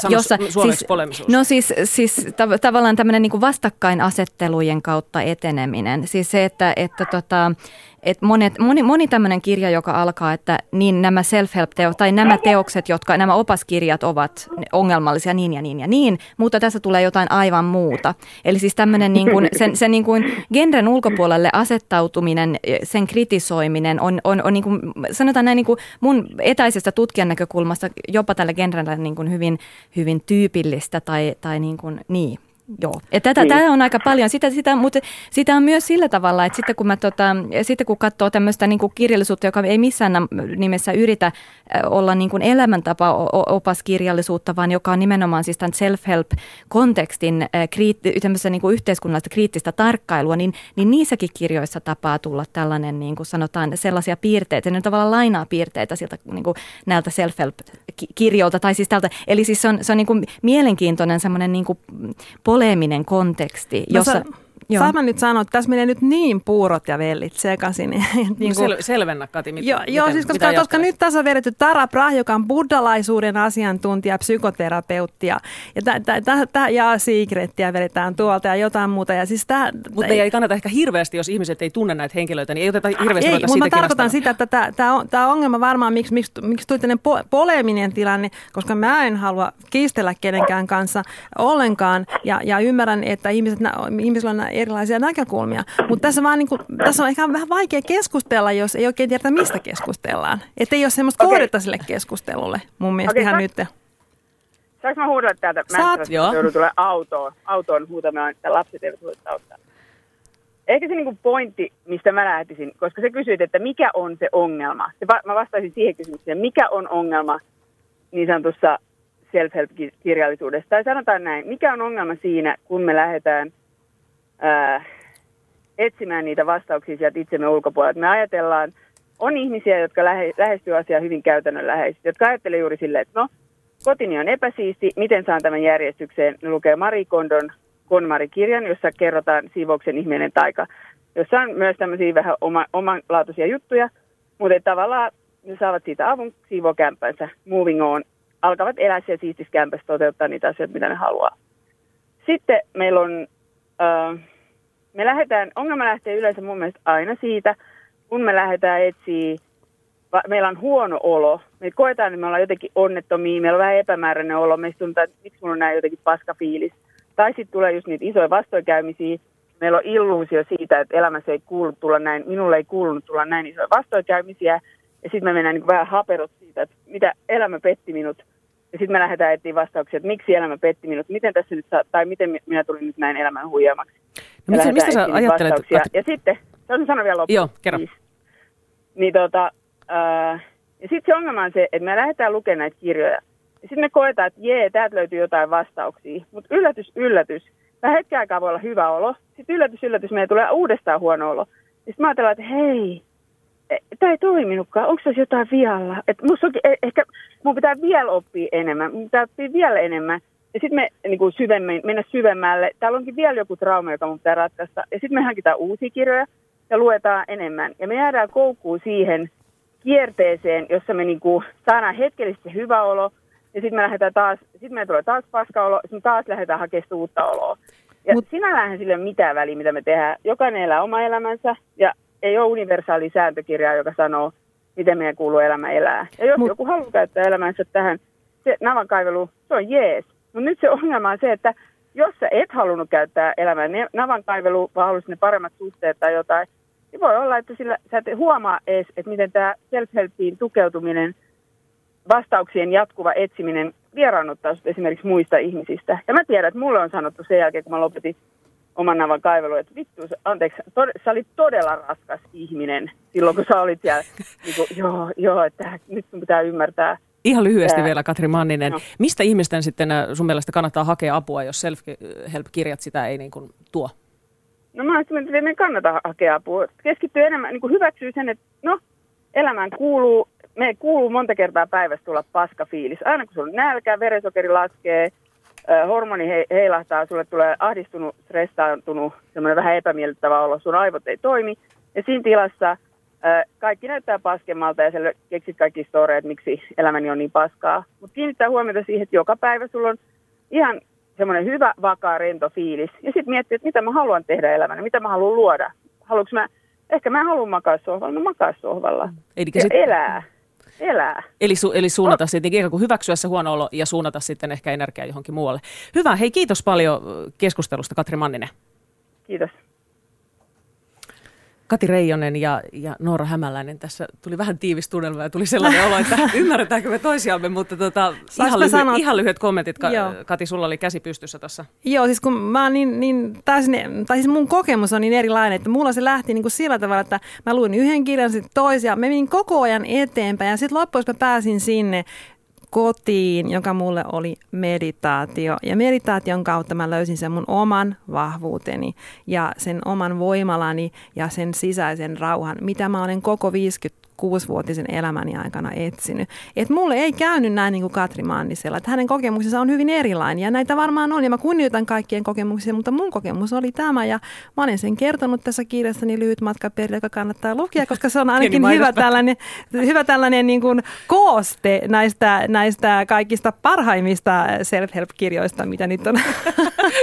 suomeksi polemisuus. No siis, siis tav- tavallaan tämmöinen niin vastakkainasettelujen kautta eteneminen. Siis se, että, että tota, et monet, moni, moni tämmöinen kirja, joka alkaa, että niin nämä self-help-teot tai nämä teokset, jotka nämä opaskirjat ovat ongelmallisia niin ja niin ja niin, mutta tässä tulee jotain aivan muuta. Eli siis tämmöinen niin kuin, sen, sen niin kuin genren ulkopuolelle asettautuminen, sen kritisoiminen on, on, on niin kuin, sanotaan näin niin kuin mun etäisestä tutkijan näkökulmasta jopa tällä genrellä niin kuin hyvin, hyvin tyypillistä tai, tai niin kuin, niin. Joo, et tätä, Niin. tämä on aika paljon, sitä, sitä, mutta sitä on myös sillä tavalla, että sitten kun, mä, tota, sitten kun katsoo tämmöistä niin kuin kirjallisuutta, joka ei missään nimessä yritä olla niin kuin elämäntapa opaskirjallisuutta, vaan joka on nimenomaan siis tämän self-help-kontekstin tämmöistä niin kuin yhteiskunnallista kriittistä tarkkailua, niin, niin niissäkin kirjoissa tapaa tulla tällainen, niin kuin sanotaan, sellaisia piirteitä, ne tavallaan lainaa piirteitä siltä niin kuin näiltä self-help-kirjoilta, tai siis tältä, eli siis se on, se on niin kuin mielenkiintoinen semmoinen niin kuin poleeminen konteksti, No jossa... sä- Joo. Saan mä nyt sanoa, että tässä menee nyt niin puurot ja vellit sekaisin. niin Niin kuin, Sel, selvennä, Kati, mit, Joo, miten, joo siis koska, mitä koska nyt tässä on vedetty Tara Brah, joka on buddhalaisuuden asiantuntija, psykoterapeutti ja, tä, tä, tä, ja Secrettiä vedetään tuolta ja jotain muuta. Ja siis tää, Mutta ei kannata ehkä hirveästi, jos ihmiset ei tunne näitä henkilöitä, niin ei oteta hirveästi ei, mutta mä tarkoitan sitä, että tämä, ongelma varmaan, miksi, miksi, miksi tuli tämmöinen po, poleminen tilanne, koska mä en halua kiistellä kenenkään kanssa ollenkaan ja, ja ymmärrän, että ihmiset, nä- ihmisillä on erilaisia näkökulmia, mutta tässä, vaan niin kuin, tässä on ehkä vähän vaikea keskustella, jos ei oikein tiedä, mistä keskustellaan. Että ei ole semmoista kohdetta sille keskustelulle mun mielestä Okei, ihan nyt. Saanko mä huudella täältä? Mä Saat. Joo. joudu tulee autoon, autoon huutamaan, että lapset eivät voi auttaa. Ehkä se niinku pointti, mistä mä lähtisin, koska se kysyit, että mikä on se ongelma. Se va- mä vastaisin siihen kysymykseen, mikä on ongelma niin sanotussa self-help-kirjallisuudessa. Tai sanotaan näin, mikä on ongelma siinä, kun me lähdetään ää, etsimään niitä vastauksia sieltä itsemme ulkopuolelta. Me ajatellaan, on ihmisiä, jotka lähe, lähestyy asiaa hyvin käytännönläheisesti, jotka ajattelee juuri silleen, että no, kotini on epäsiisti, miten saan tämän järjestykseen? Ne lukee Marie Kondon KonMari-kirjan, jossa kerrotaan siivouksen ihmeinen taika, jossa on myös tämmöisiä vähän oma, omanlaatuisia juttuja, mutta tavallaan ne saavat siitä avun siivokämpänsä, moving on, alkavat elää siellä siistissä kämpässä toteuttaa niitä asioita, mitä ne haluaa. Sitten meillä on, me lähdetään, ongelma lähtee yleensä mun mielestä aina siitä, kun me lähdetään etsiä, meillä on huono olo, me koetaan, että me ollaan jotenkin onnettomia, meillä on vähän epämääräinen olo, meistä tuntuu, että miksi mulla on näin jotenkin paska fiilis. Tai sitten tulee just niitä isoja vastoinkäymisiä, meillä on illuusio siitä, että elämässä ei kuulu tulla näin, minulle ei kuulunut tulla näin isoja vastoinkäymisiä, ja sitten me mennään niin vähän haperot siitä, että mitä elämä petti minut. Ja sitten me lähdetään etsiä vastauksia, että miksi elämä petti minut, miten tässä nyt saa, tai miten minä tulin nyt näin elämän huijamaksi. No, mistä, mistä sä ajattelet? Vastauksia. Ja sitten, se sanoa vielä loppuun. Joo, kerro. Siis, niin tota, äh, ja sitten se ongelma on se, että me lähdetään lukemaan näitä kirjoja. Ja sitten me koetaan, että jee, täältä löytyy jotain vastauksia. Mutta yllätys, yllätys. Tämä hetken aikaa voi olla hyvä olo. Sitten yllätys, yllätys, meillä tulee uudestaan huono olo. Ja sitten mä ajatellaan, että hei, tämä ei toiminutkaan. Onko tässä jotain vialla? Et musta onkin, e, ehkä mun pitää vielä oppia enemmän. Mun pitää oppia vielä enemmän. Ja sitten me niin kuin syvemmin, mennä syvemmälle. Täällä onkin vielä joku trauma, joka mun pitää ratkaista. Ja sitten me hankitaan uusia kirjoja ja luetaan enemmän. Ja me jäädään koukkuun siihen kierteeseen, jossa me niin kuin saadaan hetkellisesti hyvä olo. Ja sitten me lähdetään taas, sitten me tulee taas paska-olo, sitten taas lähdetään hakemaan uutta oloa. Ja Mut... sinällähän sille mitään väliä, mitä me tehdään. Jokainen elää oma elämänsä ja ei ole universaali sääntökirjaa, joka sanoo, miten meidän kuuluu elämä elää. Ja jos Mut... joku haluaa käyttää elämänsä tähän, se navankaivelu, se on jees. Mutta nyt se ongelma on se, että jos sä et halunnut käyttää elämää navankaivelu, vaan haluaisit ne paremmat suhteet tai jotain, niin voi olla, että sillä, sä et huomaa edes, että miten tämä self-helpiin tukeutuminen, vastauksien jatkuva etsiminen vieraannuttaa esimerkiksi muista ihmisistä. Ja mä tiedän, että mulle on sanottu sen jälkeen, kun mä lopetin oman navan kaivelun, että vittu, anteeksi, tod, sä olit todella raskas ihminen silloin, kun sä olit siellä. Niin kuin, joo, joo, että nyt sun pitää ymmärtää. Ihan lyhyesti vielä, Katri Manninen. No. Mistä ihmisten sitten äh, sun mielestä kannattaa hakea apua, jos self-help-kirjat sitä ei niin kuin tuo? No mä ajattelin, että meidän kannata hakea apua. Keskittyy enemmän, niin kuin hyväksyy sen, että no, elämään kuuluu me kuuluu monta kertaa päivässä tulla paskafiilis. Aina kun sulla on nälkä, veresokeri laskee, hormoni he, heilahtaa, sulle tulee ahdistunut, stressaantunut, semmoinen vähän epämiellyttävä olo, sun aivot ei toimi. Ja siinä tilassa kaikki näyttää paskemmalta ja siellä keksit kaikki storeet, miksi elämäni on niin paskaa. Mutta kiinnittää huomiota siihen, että joka päivä sulla on ihan semmoinen hyvä, vakaa, rento fiilis. Ja sitten miettiä, että mitä mä haluan tehdä elämänä, mitä mä haluan luoda. Haluanko mä, ehkä mä haluan makaa sohvalla, mä makaa sohvalla. Eli ja sit... elää elää. Eli, su, eli suunnata oh. sitten ikään kuin hyväksyä se huono olo ja suunnata sitten ehkä energiaa johonkin muualle. Hyvä, hei kiitos paljon keskustelusta Katri Manninen. Kiitos. Kati Reijonen ja, ja Noora Hämäläinen. Tässä tuli vähän tiivis tunnelma ja tuli sellainen olo, että ymmärretäänkö me toisiamme, mutta tota, ihan, lyhy- ihan lyhyet kommentit. Ka- Kati, sulla oli käsi pystyssä tuossa. Joo, siis kun mä niin, niin täysin, tai siis mun kokemus on niin erilainen, että mulla se lähti niin kuin sillä tavalla, että mä luin yhden kirjan, sitten toisia, menin koko ajan eteenpäin ja sitten loppujen mä pääsin sinne kotiin, joka mulle oli meditaatio. Ja meditaation kautta mä löysin sen mun oman vahvuuteni ja sen oman voimalani ja sen sisäisen rauhan, mitä mä olen koko 50 kuusivuotisen elämäni aikana etsinyt. Et mulle ei käynyt näin niin kuin Katri Mannisella, että hänen kokemuksensa on hyvin erilainen ja näitä varmaan on ja mä kunnioitan kaikkien kokemuksia, mutta mun kokemus oli tämä ja mä olen sen kertonut tässä kirjassani Lyhyt matka perille, joka kannattaa lukea, koska se on ainakin hyvä tällainen, hyvä tällainen niin kuin kooste näistä, näistä kaikista parhaimmista self-help-kirjoista, mitä nyt on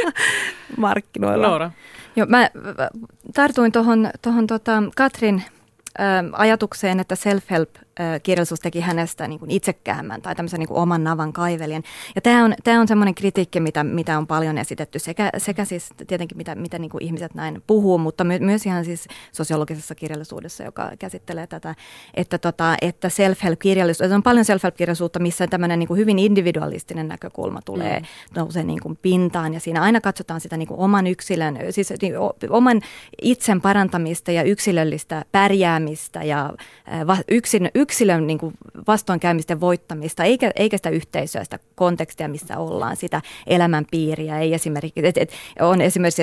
markkinoilla. Laura. Joo, mä tartuin tuohon tota Katrin ajatukseen, että self-help kirjallisuus teki hänestä niin kuin itsekäämmän tai tämmöisen niin kuin oman navan kaivelijan. Ja tämä on, tämä on semmoinen kritiikki, mitä, mitä on paljon esitetty sekä, sekä siis tietenkin mitä, mitä niin kuin ihmiset näin puhuu, mutta my, myös ihan siis sosiologisessa kirjallisuudessa, joka käsittelee tätä, että, tota, että self-help-kirjallisuus, on paljon self-help-kirjallisuutta, missä tämmöinen niin kuin hyvin individualistinen näkökulma tulee, mm. nousee niin kuin pintaan ja siinä aina katsotaan sitä niin kuin oman yksilön, siis niin, oman itsen parantamista ja yksilöllistä pärjäämistä ja yksin, yksilön niin kuin vastoinkäymisten voittamista, eikä, eikä sitä yhteisöä, sitä kontekstia, missä ollaan, sitä elämänpiiriä. Ei esimerkiksi, et, et, on esimerkiksi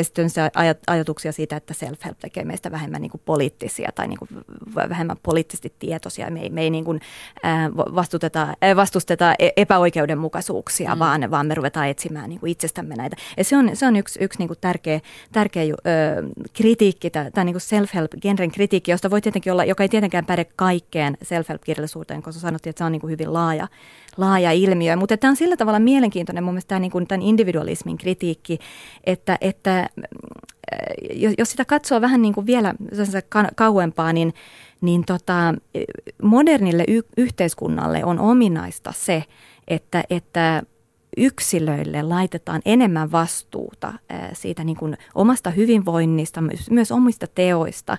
aj, ajatuksia siitä, että self-help tekee meistä vähemmän niin kuin poliittisia tai niin kuin vähemmän poliittisesti tietoisia. Me ei, me ei niin kuin, äh, vastusteta, vastusteta e, epäoikeudenmukaisuuksia, mm. vaan, vaan me ruvetaan etsimään niin kuin itsestämme näitä. Ja se on, se on yksi, yksi niin kuin tärkeä, tärkeä ö, kritiikki, tämä niin self-help-genren kritiikki, josta voi tietenkin olla, joka ei tietenkään päde kaikkeen self-help-kirjallisuuteen, koska sanottiin, että se on niin kuin hyvin laaja, laaja ilmiö. Mutta tämä on sillä tavalla mielenkiintoinen mun mielestä tämä, niin kuin, tämän individualismin kritiikki, että, että jos sitä katsoo vähän niin kuin vielä kauempaa, niin, niin tota, modernille y- yhteiskunnalle on ominaista se, että, että yksilöille laitetaan enemmän vastuuta siitä niin kuin omasta hyvinvoinnista, myös omista teoista.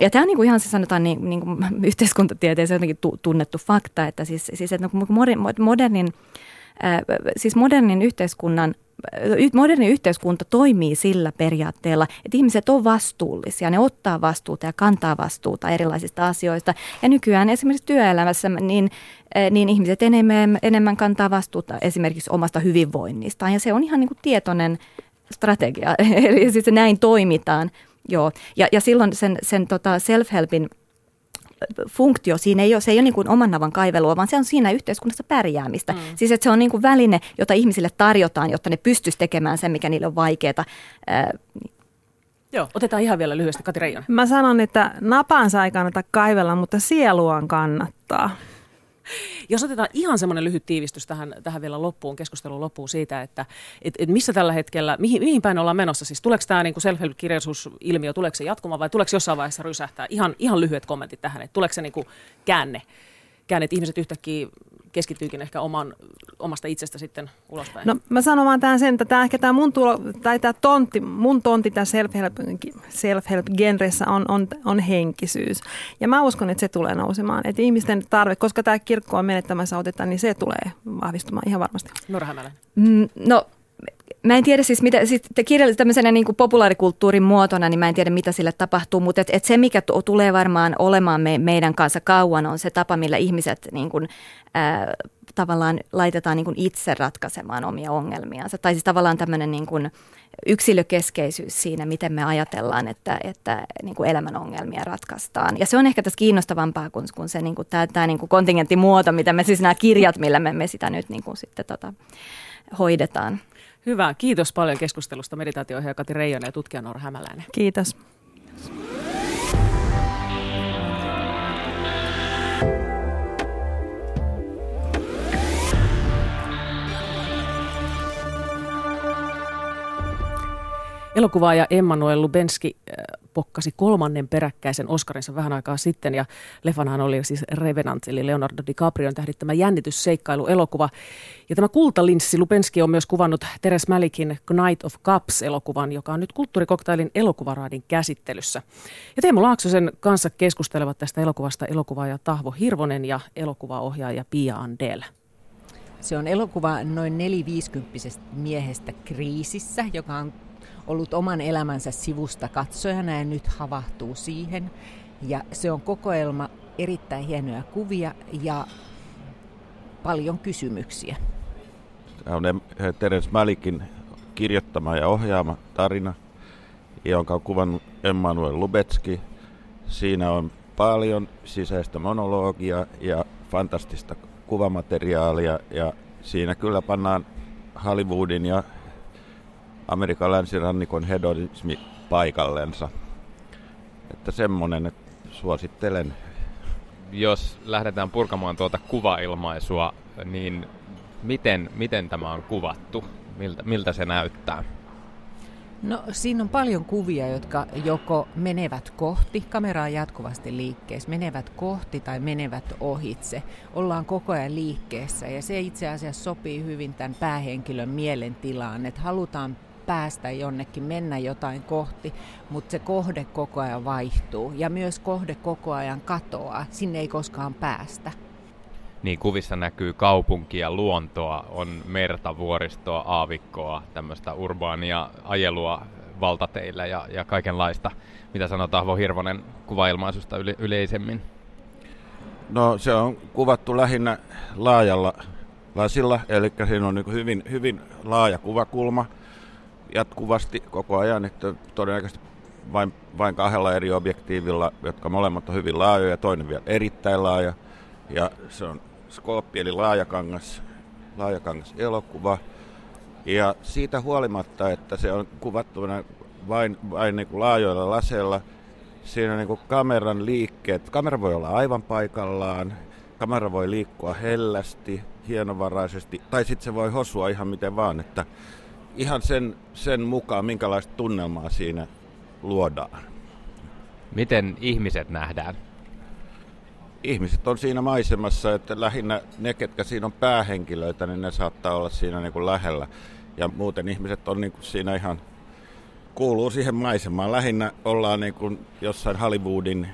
Ja tämä on niin kuin ihan se sanotaan niin, niin kuin yhteiskuntatieteessä jotenkin tunnettu fakta, että siis, siis että modernin, siis modernin yhteiskunnan moderni yhteiskunta toimii sillä periaatteella, että ihmiset on vastuullisia, ne ottaa vastuuta ja kantaa vastuuta erilaisista asioista. Ja nykyään esimerkiksi työelämässä niin, eh, niin ihmiset enemmän, enemmän kantaa vastuuta esimerkiksi omasta hyvinvoinnistaan ja se on ihan niin kuin tietoinen strategia, eli siis näin toimitaan. Joo. Ja, ja silloin sen, sen tota self-helpin funktio siinä ei ole, se ei ole niin kuin oman navan kaivelua, vaan se on siinä yhteiskunnassa pärjäämistä. Mm. Siis että se on niin kuin väline, jota ihmisille tarjotaan, jotta ne pystyisi tekemään sen, mikä niille on vaikeaa. Joo, otetaan ihan vielä lyhyesti Kati Reijonen. Mä sanon, että napansa ei kannata kaivella, mutta sieluaan kannattaa. Jos otetaan ihan semmoinen lyhyt tiivistys tähän, tähän vielä loppuun, keskustelun loppuun siitä, että et, et missä tällä hetkellä, mihin, mihin päin ollaan menossa? Siis tuleeko tämä niin self-help-kirjallisuusilmiö, tuleeko se jatkumaan vai tuleeko jossain vaiheessa rysähtää? Ihan, ihan lyhyet kommentit tähän, että tuleeko se niin kuin käänne, käänne, että ihmiset yhtäkkiä keskittyykin ehkä oman, omasta itsestä sitten ulospäin? No mä sanon vaan tämän sen, että tämä ehkä tämä mun, tulo, tai tämä tontti, mun tontti tässä self-help, self-help-genressä on, on, on henkisyys. Ja mä uskon, että se tulee nousemaan. Että ihmisten tarve, koska tämä kirkko on menettämässä otetta, niin se tulee vahvistumaan ihan varmasti. Nora. Mm, no Mä en tiedä siis, mitä, siis kirjallis, tämmöisenä niin kuin populaarikulttuurin muotona, niin mä en tiedä, mitä sille tapahtuu, mutta et, et se, mikä t- tulee varmaan olemaan me, meidän kanssa kauan, on se tapa, millä ihmiset niin kuin, ää, tavallaan laitetaan niin kuin itse ratkaisemaan omia ongelmiansa. Tai siis tavallaan tämmöinen niin kuin yksilökeskeisyys siinä, miten me ajatellaan, että, että niin kuin elämän ongelmia ratkaistaan. Ja se on ehkä tässä kiinnostavampaa kuin, kuin se niin kuin, tämä, tämä niin kuin kontingenttimuoto, mitä me siis nämä kirjat, millä me, me sitä nyt niin kuin sitten tota, hoidetaan. Hyvä. Kiitos paljon keskustelusta meditaatio Kati Reijonen ja tutkija Noora Hämäläinen. Kiitos. Elokuvaaja Emmanuel Lubenski äh, pokkasi kolmannen peräkkäisen Oscarinsa vähän aikaa sitten ja leffanahan oli siis Revenant eli Leonardo DiCaprion tähdittämä jännitysseikkailu elokuva. Ja tämä kultalinssi Lubenski on myös kuvannut Teres Malikin Knight of Cups-elokuvan, joka on nyt kulttuurikoktailin elokuvaraadin käsittelyssä. Ja Teemu Laaksosen kanssa keskustelevat tästä elokuvasta elokuvaaja Tahvo Hirvonen ja elokuvaohjaaja Pia Andel. Se on elokuva noin neliviisikymppisestä miehestä kriisissä, joka on ollut oman elämänsä sivusta katsojana ja nyt havahtuu siihen. Ja se on kokoelma erittäin hienoja kuvia ja paljon kysymyksiä. Tämä on Terence Malikin kirjoittama ja ohjaama tarina, jonka on kuvannut Emmanuel Lubetski. Siinä on paljon sisäistä monologia ja fantastista kuvamateriaalia ja siinä kyllä pannaan Hollywoodin ja Amerikan länsirannikon hedonismi paikallensa. Että semmonen, että suosittelen. Jos lähdetään purkamaan tuota kuvailmaisua, niin miten, miten tämä on kuvattu? Miltä, miltä se näyttää? No siinä on paljon kuvia, jotka joko menevät kohti, kamera on jatkuvasti liikkeessä, menevät kohti tai menevät ohitse. Ollaan koko ajan liikkeessä ja se itse asiassa sopii hyvin tämän päähenkilön mielentilaan, että halutaan päästä jonnekin, mennä jotain kohti, mutta se kohde koko ajan vaihtuu ja myös kohde koko ajan katoaa. Sinne ei koskaan päästä. Niin, kuvissa näkyy kaupunkia, luontoa, on merta, vuoristoa, aavikkoa, tämmöistä urbaania ajelua valtateillä ja, ja kaikenlaista. Mitä sanoo Tahvo Hirvonen kuvailmaisusta yle, yleisemmin? No se on kuvattu lähinnä laajalla lasilla, eli siinä on niin hyvin, hyvin laaja kuvakulma jatkuvasti koko ajan, että todennäköisesti vain, vain kahdella eri objektiivilla, jotka molemmat on hyvin laajoja ja toinen vielä erittäin laaja. Ja se on skooppi eli laajakangas, laajakangas elokuva. Ja siitä huolimatta, että se on kuvattuna vain, vain niin kuin laajoilla laseilla, siinä niin kuin kameran liikkeet, kamera voi olla aivan paikallaan, kamera voi liikkua hellästi, hienovaraisesti, tai sitten se voi hosua ihan miten vaan, että ihan sen, sen mukaan, minkälaista tunnelmaa siinä luodaan. Miten ihmiset nähdään? Ihmiset on siinä maisemassa, että lähinnä ne, ketkä siinä on päähenkilöitä, niin ne saattaa olla siinä niin kuin lähellä. Ja muuten ihmiset on niin kuin siinä ihan, kuuluu siihen maisemaan. Lähinnä ollaan niin kuin jossain Hollywoodin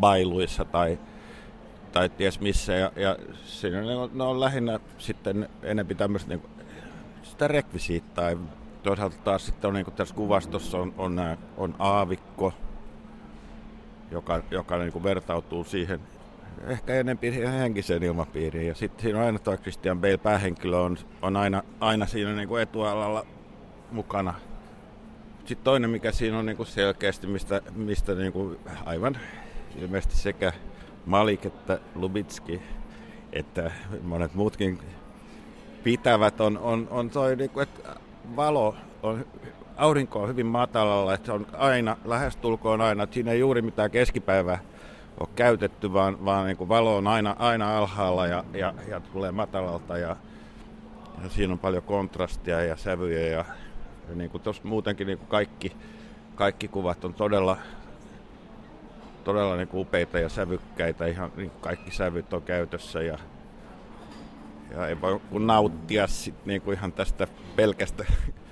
bailuissa tai, tai ties missä. Ja, ja siinä ne on, ne on lähinnä sitten enempi tämmöistä niin kuin, sitä rekvisiittaa toisaalta taas sitten on niin kuin tässä kuvastossa on, on, on aavikko, joka, joka niin kuin vertautuu siihen ehkä enempi henkiseen ilmapiiriin. Ja sitten siinä on aina tuo Christian Bale päähenkilö on, on aina, aina siinä niin kuin etualalla mukana. Sitten toinen, mikä siinä on niin kuin selkeästi, mistä, mistä niin kuin aivan ilmeisesti sekä Malik että Lubitski että monet muutkin pitävät, on, on, on toi, niin kuin, että valo on, aurinko on hyvin matalalla, että se on aina, lähestulkoon aina, että siinä ei juuri mitään keskipäivää ole käytetty, vaan, vaan niin kuin valo on aina, aina alhaalla ja, ja, ja tulee matalalta ja, ja siinä on paljon kontrastia ja sävyjä ja, ja niin kuin muutenkin niin kuin kaikki, kaikki kuvat on todella, todella niin kuin upeita ja sävykkäitä, ihan niin kuin kaikki sävyt on käytössä ja, ja ei voi kun nauttia sit niinku ihan tästä pelkästä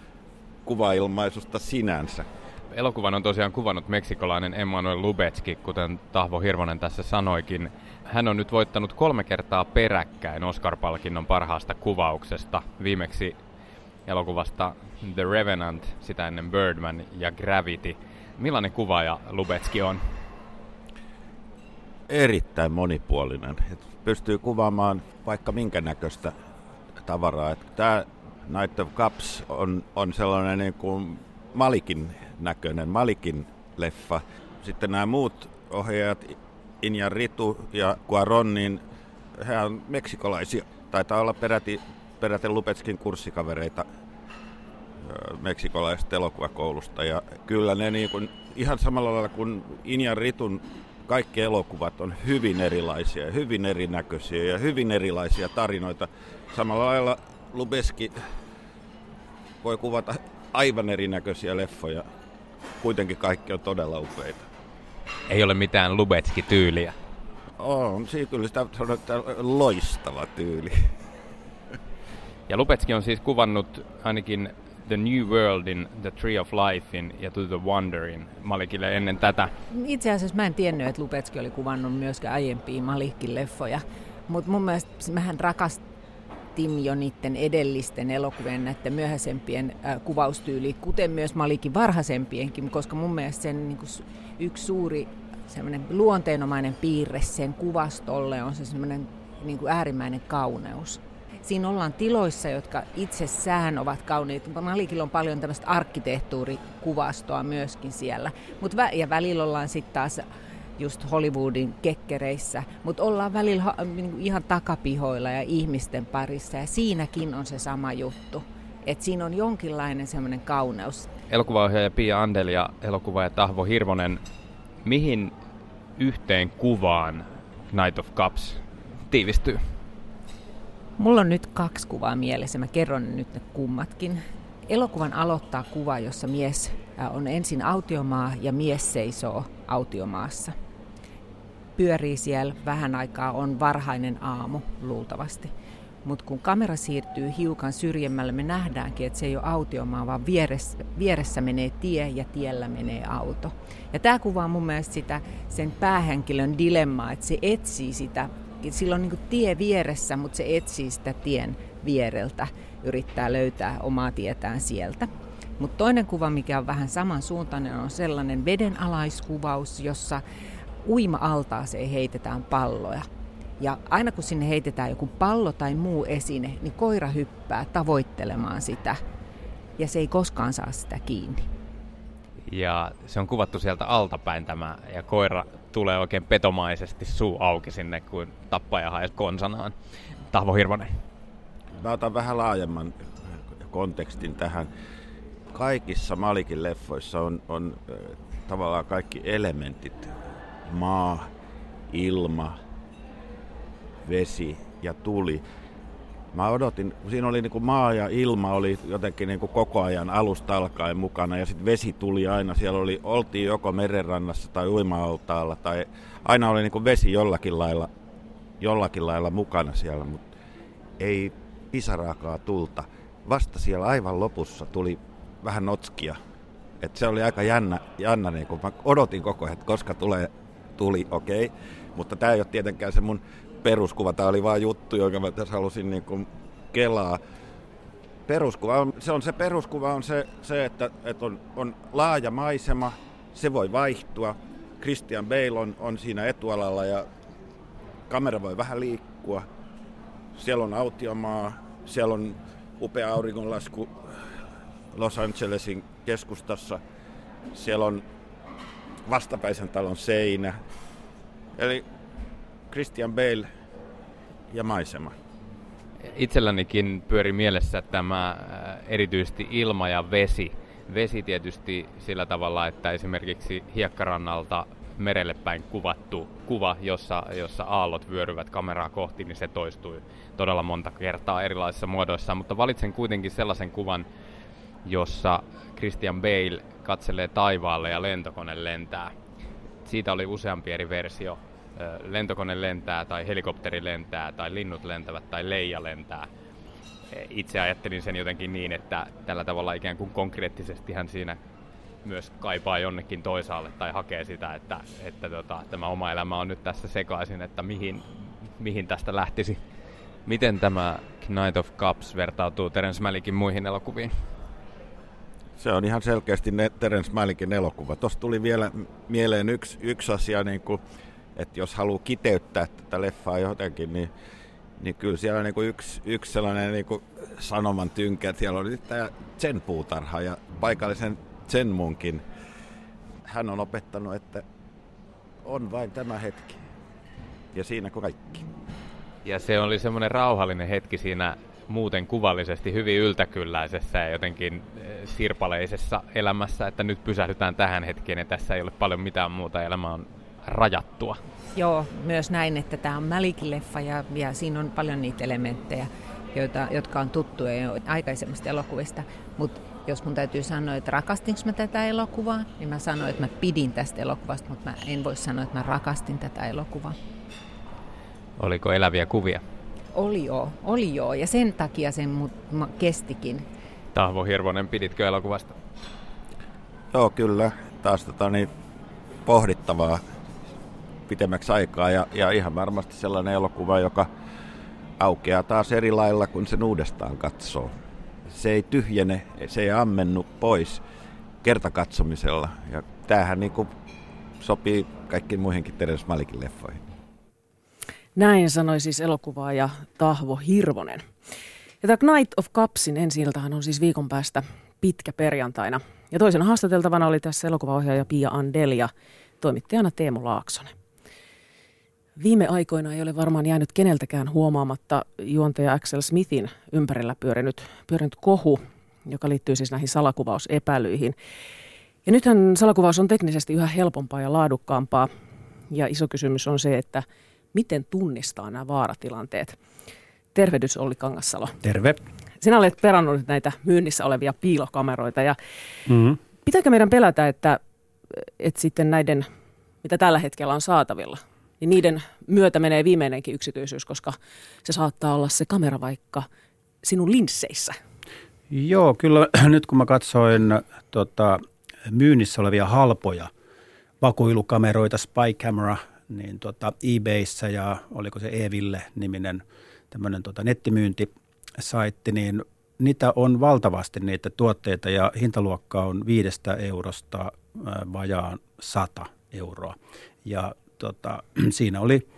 kuvailmaisusta sinänsä. Elokuvan on tosiaan kuvannut meksikolainen Emmanuel Lubetski, kuten Tahvo Hirvonen tässä sanoikin. Hän on nyt voittanut kolme kertaa peräkkäin Oscar-palkinnon parhaasta kuvauksesta. Viimeksi elokuvasta The Revenant, sitä ennen Birdman ja Gravity. Millainen kuvaaja Lubetski on? Erittäin monipuolinen pystyy kuvaamaan vaikka minkä näköistä tavaraa. Tämä Night of Cups on, on sellainen niin kuin Malikin näköinen, Malikin leffa. Sitten nämä muut ohjaajat, Inja Ritu ja Cuaron, niin he on meksikolaisia. Taitaa olla peräti, peräti Lupetskin kurssikavereita meksikolaisesta elokuvakoulusta. Ja kyllä ne niin kuin, ihan samalla lailla kuin Injan Ritun kaikki elokuvat on hyvin erilaisia, hyvin erinäköisiä ja hyvin erilaisia tarinoita. Samalla lailla Lubeski voi kuvata aivan erinäköisiä leffoja. Kuitenkin kaikki on todella upeita. Ei ole mitään Lubetski-tyyliä. On, siinä kyllä sitä sanotaan loistava tyyli. Ja Lubetski on siis kuvannut ainakin The New Worldin, The Tree of Lifein ja To the Wonderin Malikille ennen tätä. Itse asiassa mä en tiennyt, että Lupetski oli kuvannut myöskään aiempia Malikin leffoja, mutta mun mielestä mähän rakastin jo niiden edellisten elokuvien näiden myöhäisempien äh, kuvaustyyli, kuten myös Malikin varhaisempienkin, koska mun mielestä sen niin kuin, yksi suuri semmoinen luonteenomainen piirre sen kuvastolle on se semmoinen niin kuin äärimmäinen kauneus siinä ollaan tiloissa, jotka itsessään ovat kauniita. Malikilla on paljon tämmöistä arkkitehtuurikuvastoa myöskin siellä. Mut vä- ja välillä ollaan sitten taas just Hollywoodin kekkereissä, mutta ollaan välillä niinku ihan takapihoilla ja ihmisten parissa ja siinäkin on se sama juttu. että siinä on jonkinlainen semmoinen kauneus. Elokuvaohjaaja Pia Andel ja elokuvaaja Tahvo Hirvonen, mihin yhteen kuvaan Night of Cups tiivistyy? Mulla on nyt kaksi kuvaa mielessä, mä kerron nyt ne kummatkin. Elokuvan aloittaa kuva, jossa mies on ensin autiomaa ja mies seisoo autiomaassa. Pyörii siellä vähän aikaa, on varhainen aamu luultavasti. Mutta kun kamera siirtyy hiukan syrjemmälle, me nähdäänkin, että se ei ole autiomaa, vaan vieressä, vieressä menee tie ja tiellä menee auto. Ja tämä kuvaa mun mielestä sitä sen päähenkilön dilemmaa, että se etsii sitä sillä on niin tie vieressä, mutta se etsii sitä tien viereltä, yrittää löytää omaa tietään sieltä. Mutta toinen kuva, mikä on vähän samansuuntainen, on sellainen vedenalaiskuvaus, jossa uima-altaaseen heitetään palloja. Ja aina kun sinne heitetään joku pallo tai muu esine, niin koira hyppää tavoittelemaan sitä ja se ei koskaan saa sitä kiinni. Ja se on kuvattu sieltä altapäin tämä, ja koira tulee oikein petomaisesti suu auki sinne, kuin tappaja hae konsanaan. Tahvo Hirvonen. Mä otan vähän laajemman kontekstin tähän. Kaikissa Malikin leffoissa on, on tavallaan kaikki elementit. Maa, ilma, vesi ja tuli. Mä odotin, siinä oli niin kuin maa ja ilma oli jotenkin niin kuin koko ajan alusta alkaen mukana ja sitten vesi tuli aina. Siellä oli, oltiin joko merenrannassa tai uima tai aina oli niin kuin vesi jollakin lailla, jollakin lailla mukana siellä, mutta ei pisaraakaa tulta. Vasta siellä aivan lopussa tuli vähän notskia. Et se oli aika jännä, jännä niin kun mä odotin koko ajan, että koska tulee, tuli, okei. Okay. Mutta tämä ei ole tietenkään se mun peruskuva. Tämä oli vain juttu, jonka mä tässä halusin niin kuin kelaa. Peruskuva on, se on se peruskuva on se, se että, että on, on, laaja maisema, se voi vaihtua. Christian Bale on, on siinä etualalla ja kamera voi vähän liikkua. Siellä on autiomaa, siellä on upea auringonlasku Los Angelesin keskustassa. Siellä on vastapäisen talon seinä. Eli Christian Bale ja maisema. Itsellänikin pyöri mielessä tämä äh, erityisesti ilma ja vesi. Vesi tietysti sillä tavalla, että esimerkiksi hiekkarannalta merelle päin kuvattu kuva, jossa, jossa aallot vyöryvät kameraa kohti, niin se toistui todella monta kertaa erilaisissa muodoissa. Mutta valitsen kuitenkin sellaisen kuvan, jossa Christian Bale katselee taivaalle ja lentokone lentää. Siitä oli useampi eri versio lentokone lentää tai helikopteri lentää tai linnut lentävät tai leija lentää. E, itse ajattelin sen jotenkin niin, että tällä tavalla ikään kuin konkreettisesti hän siinä myös kaipaa jonnekin toisaalle tai hakee sitä, että, että tota, tämä oma elämä on nyt tässä sekaisin, että mihin, mihin tästä lähtisi. Miten tämä Knight of Cups vertautuu Terence Malickin muihin elokuviin? Se on ihan selkeästi ne Terence Malickin elokuva. Tuossa tuli vielä mieleen yksi, yksi asia, niin kuin että jos haluaa kiteyttää tätä leffaa jotenkin, niin, niin kyllä siellä on niin yksi, yksi sellainen niin sanoman tynkä. Siellä on tämä Zen-puutarha ja paikallisen Zen-munkin. Hän on opettanut, että on vain tämä hetki. Ja siinä kaikki. Ja se oli semmoinen rauhallinen hetki siinä muuten kuvallisesti hyvin yltäkylläisessä ja jotenkin eh, sirpaleisessa elämässä, että nyt pysähdytään tähän hetkeen ja tässä ei ole paljon mitään muuta. Elämä on rajattua. Joo, myös näin, että tämä on Malikin-leffa ja, ja siinä on paljon niitä elementtejä, joita, jotka on tuttuja jo aikaisemmista elokuvista. Mutta jos mun täytyy sanoa, että rakastinko mä tätä elokuvaa, niin mä sanoin, että mä pidin tästä elokuvasta, mutta mä en voi sanoa, että mä rakastin tätä elokuvaa. Oliko eläviä kuvia? Oli joo, oli joo, ja sen takia sen mut kestikin. Tahvo Hirvonen, piditkö elokuvasta? Joo, kyllä. Taas tota, niin, pohdittavaa pitemmäksi aikaa ja, ja ihan varmasti sellainen elokuva, joka aukeaa taas eri lailla, kun sen uudestaan katsoo. Se ei tyhjene, se ei ammennu pois kertakatsomisella ja tämähän niin kuin sopii kaikkiin muihinkin Terence Malikin leffoihin. Näin sanoi siis elokuvaaja Tahvo Hirvonen. Ja tämä Night of Cupsin ensi on siis viikon päästä pitkä perjantaina. Ja toisena haastateltavana oli tässä elokuvaohjaaja Pia Andel ja toimittajana Teemu Laaksonen. Viime aikoina ei ole varmaan jäänyt keneltäkään huomaamatta juontaja Axel Smithin ympärillä pyörinyt, pyörinyt kohu, joka liittyy siis näihin salakuvausepäilyihin. Ja nythän salakuvaus on teknisesti yhä helpompaa ja laadukkaampaa. Ja iso kysymys on se, että miten tunnistaa nämä vaaratilanteet. Tervehdys Olli Kangassalo. Terve. Sinä olet perannut näitä myynnissä olevia piilokameroita ja mm-hmm. pitääkö meidän pelätä, että, että sitten näiden, mitä tällä hetkellä on saatavilla, niin niiden myötä menee viimeinenkin yksityisyys, koska se saattaa olla se kamera vaikka sinun linsseissä. Joo, kyllä nyt kun mä katsoin tota, myynnissä olevia halpoja vakuilukameroita, Spy Camera, niin tota, eBayssä ja oliko se Eville-niminen tämmöinen tota, nettimyyntisaitti, niin niitä on valtavasti niitä tuotteita ja hintaluokka on viidestä eurosta vajaan sata euroa. Ja tota, siinä oli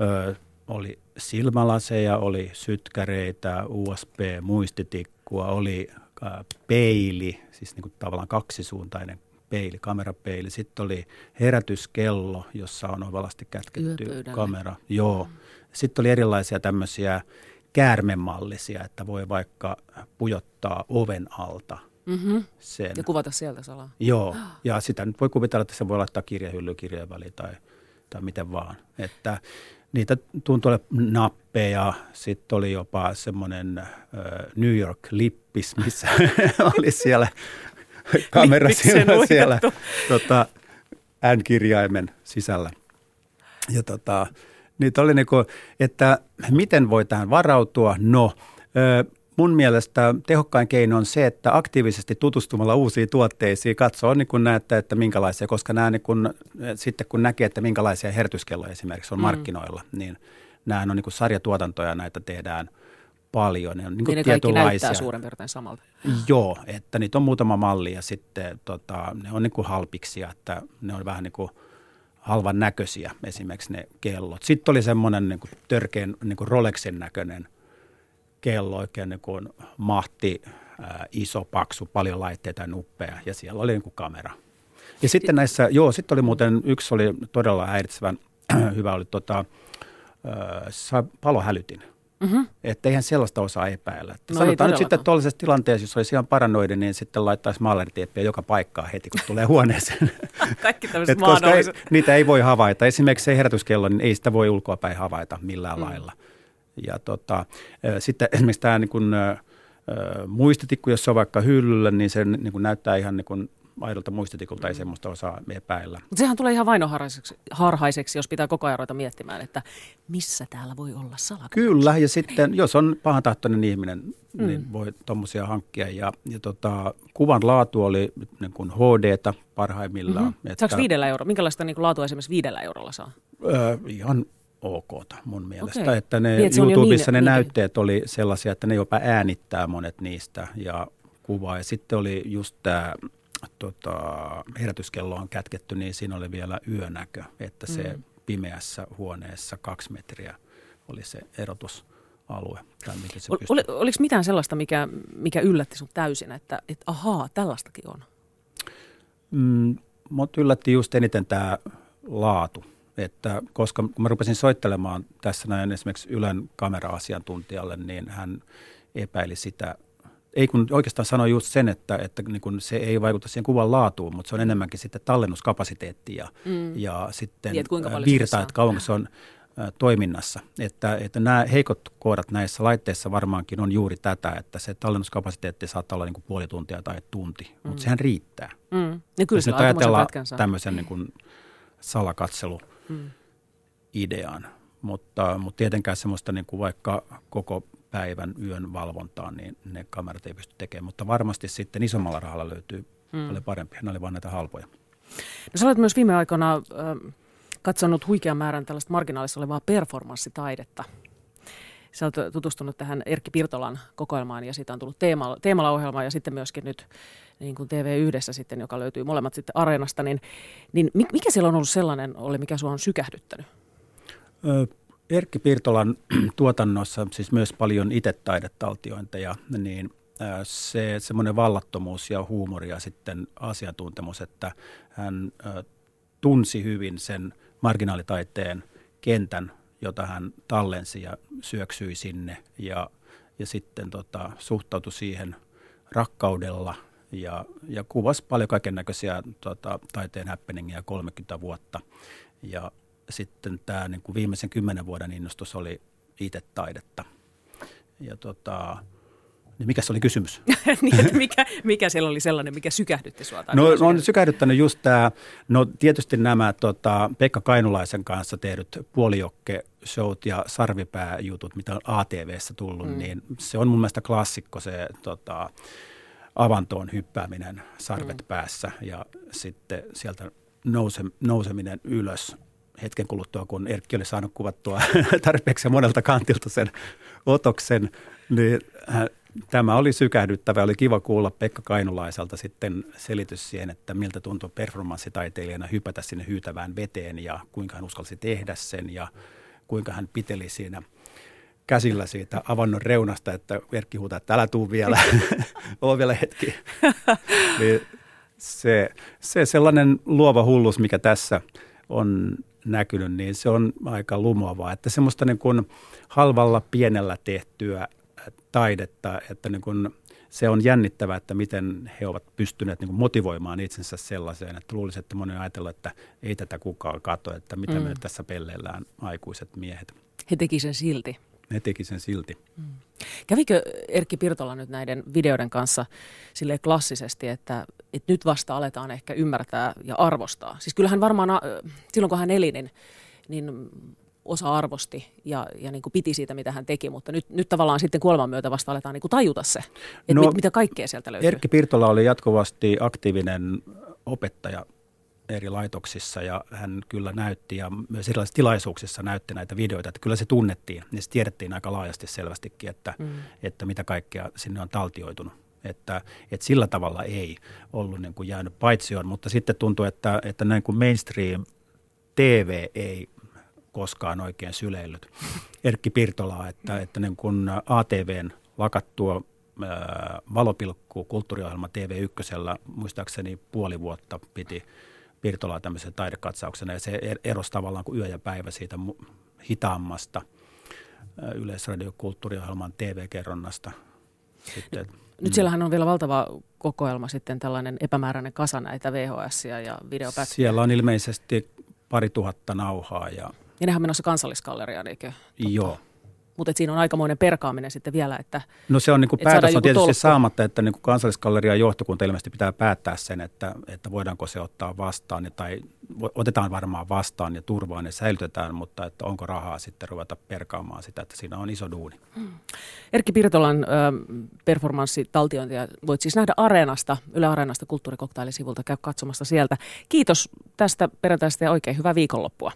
ö, oli silmälaseja, oli sytkäreitä, USB-muistitikkua, oli ää, peili, siis niin kuin tavallaan kaksisuuntainen peili, kamerapeili. Sitten oli herätyskello, jossa on ovalasti kätketty Yöpöydälle. kamera. Joo. Sitten oli erilaisia tämmöisiä käärmemallisia, että voi vaikka pujottaa oven alta Mm-hmm. sen. Ja kuvata sieltä salaa. Joo, ja sitä nyt voi kuvitella, että se voi laittaa kirjahylly kirjeen väliin tai, tai miten vaan. Että niitä tuntui nappeja, sitten oli jopa semmoinen New York-lippis, missä oli siellä kamera siellä, siellä tota, N-kirjaimen sisällä. Ja tota, niitä oli niinku, että miten voi tähän varautua? No, mun mielestä tehokkain keino on se, että aktiivisesti tutustumalla uusiin tuotteisiin katsoo niin kun näette, että minkälaisia, koska nämä niin kun, sitten kun näkee, että minkälaisia hertyskelloja esimerkiksi on Mm. markkinoilla, niin nämä on niin kuin sarjatuotantoja, näitä tehdään paljon. Ne on niin Niin ne kaikki näyttää suurin piirtein samalta. Joo, että niitä on muutama malli ja sitten tota, ne on niin kuin halpiksia, että ne on vähän niin kuin halvan näköisiä esimerkiksi ne kellot. Sitten oli semmoinen niin kuin törkeän niin kuin Rolexin näköinen kello, oikein niin kuin mahti, ää, iso, paksu, paljon laitteita ja nuppeja ja siellä oli niin kuin kamera. Ja sitten näissä, joo, sitten oli muuten, yksi oli todella häiritsevän hyvä, oli tota, ää, palohälytin. Mm-hmm. Että eihän sellaista osaa epäillä. Että No no sanotaan nyt sitten tuollaisessa tilanteessa, jos olisi ihan paranoidi, niin sitten laittaisi maalaritieppiä joka paikkaan heti, kun tulee huoneeseen. Kaikki tämmöiset Et koska ei, niitä ei voi havaita. Esimerkiksi se herätyskello, niin ei sitä voi ulkoapäin havaita millään mm. lailla. Ja tota, sitten esimerkiksi tämä niin kuin, muistitikku, jos se on vaikka hyllyllä, niin se niin kuin näyttää ihan niin kuin aidolta muistitikulta, Mm. ei semmoista osaa epäillä. Mutta sehän tulee ihan vainoharhaiseksi, harhaiseksi, jos pitää koko ajan ruveta miettimään, että missä täällä voi olla salakuva. Kyllä, ja sitten jos on pahantahtoinen ihminen, Mm. niin voi tuommoisia hankkia. Ja, ja tota, kuvan laatu oli niin kuin HD-tä parhaimmillaan. Mm-hmm. Saako viidellä eurolla? Minkälaista niin laatua esimerkiksi viidellä eurolla saa? Ö, ihan ok mun mielestä. Okei. Että ne Niin, että YouTubessa niin- ne niin- näytteet oli sellaisia, että ne jopa äänittää monet niistä ja kuvaa. Ja sitten oli just tämä tota, herätyskello on kätketty, niin siinä oli vielä yönäkö, että se Mm. pimeässä huoneessa kaksi metriä oli se erotusalue. Tai miten se Ol, oli, oliko mitään sellaista, mikä, mikä yllätti sinut täysin, että et, ahaa, tällaistakin on? Mm, mut yllätti just eniten tämä laatu. Että koska kun mä rupesin soittelemaan tässä näin esimerkiksi Ylen kamera-asiantuntijalle, niin hän epäili sitä. Ei kun oikeastaan sanoi just sen, että, että niin kun se ei vaikuta siihen kuvan laatuun, mutta se on enemmänkin sitten tallennuskapasiteetti ja, Mm. ja sitten Niin, että kuinka virta, että kauanko se on toiminnassa. Että, että nämä heikot kohdat näissä laitteissa varmaankin on juuri tätä, että se tallennuskapasiteetti saattaa olla niin kuin puoli tuntia tai tunti, Mm. mutta sehän riittää. Mm. Ja kyllä Jos nyt ajatellaan tämmöisen niin kuin salakatselu Mm. idean, mutta, mutta tietenkään semmoista niin kuin vaikka koko päivän yön valvontaa, niin ne kamerat ei pysty tekemään, mutta varmasti sitten isommalla rahalla löytyy Mm. paljon parempia. Ne oli vaan näitä halpoja. No, sä olet myös viime aikoina äh, katsonut huikean määrän tällaista marginaalissa olevaa performanssitaidetta. Sä oot tutustunut tähän Erkki Pirtolan kokoelmaan ja siitä on tullut teemalla, teemalla ohjelma ja sitten myöskin nyt niin kuin TV1 sitten, joka löytyy molemmat sitten Areenasta, niin, niin mi- mikä siellä on ollut sellainen, oli, mikä sua on sykähdyttänyt? Ö, Erkki Pirtolan tuotannossa siis myös paljon itse taidetaltiointeja, niin se semmoinen vallattomuus ja huumori ja sitten asiantuntemus, että hän ö, tunsi hyvin sen marginaalitaiteen kentän, jota hän tallensi ja syöksyi sinne ja, ja sitten tota, suhtautui siihen rakkaudella ja, ja kuvasi paljon kaiken näköisiä tota, taiteen happeningia 30 vuotta. Ja sitten tämä niin kuin viimeisen kymmenen vuoden innostus oli itse taidetta. Ja tota, niin mikä se oli kysymys? niin, mikä, mikä siellä oli sellainen, mikä sykähdytti tai No mikä on sykähdyttänyt just tämä, no tietysti nämä tota, Pekka Kainulaisen kanssa tehdyt puolijokke-showt ja sarvipääjutut, mitä on ATVssä tullut, mm. niin se on mun mielestä klassikko se tota, avantoon hyppääminen sarvet Mm. päässä ja sitten sieltä nouse, nouseminen ylös hetken kuluttua, kun Erkki oli saanut kuvattua tarpeeksi monelta kantilta sen otoksen, niin hän, tämä oli sykähdyttävä. Oli kiva kuulla Pekka Kainulaiselta sitten selitys siihen, että miltä tuntuu performanssitaiteilijana hypätä sinne hyytävään veteen ja kuinka hän uskalsi tehdä sen ja kuinka hän piteli siinä käsillä siitä avannon reunasta, että Erkki huutaa, että älä tuu vielä, on vielä hetki. niin se, se sellainen luova hullus, mikä tässä on näkynyt, niin se on aika lumoavaa. Että semmoista niin kuin halvalla pienellä tehtyä taidetta, että niin kuin se on jännittävää, että miten he ovat pystyneet niin kuin motivoimaan itsensä sellaiseen, että luulisi, että moni ajatella, että ei tätä kukaan katso, että mitä mm. me tässä pelleillään aikuiset miehet. He teki sen silti. He teki sen silti. Mm. Kävikö Erkki Pirtola nyt näiden videoiden kanssa sille klassisesti, että, että nyt vasta aletaan ehkä ymmärtää ja arvostaa? Siis kyllähän varmaan silloin kun hän eli, niin, niin osa arvosti ja, ja niin kuin piti siitä, mitä hän teki, mutta nyt, nyt tavallaan sitten kuoleman myötä vasta aletaan niin kuin tajuta se, että no, mit, mitä kaikkea sieltä löytyy. Erkki Pirtola oli jatkuvasti aktiivinen opettaja eri laitoksissa ja hän kyllä näytti ja myös erilaisissa tilaisuuksissa näytti näitä videoita, että kyllä se tunnettiin ja se tiedettiin aika laajasti selvästikin, että, mm. että mitä kaikkea sinne on taltioitunut. Että, että sillä tavalla ei ollut niin kuin jäänyt paitsioon, mutta sitten tuntuu, että, että näin kuin mainstream TV ei koskaan oikein syleillyt Erkki Pirtolaa, että, että niin kuin ATVn lakattua valopilkku kulttuuriohjelma TV1, muistaakseni puoli vuotta piti Pirtolaa tämmöisen taidekatsauksena ja se er-, erosi tavallaan kuin yö ja päivä siitä hitaammasta yleisradiokulttuuriohjelman TV-kerronnasta. Sitten, Nyt siellähän on vielä valtava kokoelma sitten tällainen epämääräinen kasa näitä VHS ja videopätkiä. Siellä on ilmeisesti pari tuhatta nauhaa. Ja, ja nehän on menossa kansalliskalleriaan, eikö? Totta. Joo, mutta siinä on aikamoinen perkaaminen sitten vielä. Että, no se on niin kuin päätös on tietysti tolkku. saamatta, että niin kuin kansalliskallerian johtokunta ilmeisesti pitää päättää sen, että, että voidaanko se ottaa vastaan tai otetaan varmaan vastaan ja turvaan ja säilytetään, mutta että onko rahaa sitten ruveta perkaamaan sitä, että siinä on iso duuni. Hmm. Erkki Pirtolan ö, performanssitaltiointia voit siis nähdä Areenasta, Yle Areenasta kulttuurikoktailisivulta, käy katsomassa sieltä. Kiitos tästä perjantaista ja oikein hyvää viikonloppua.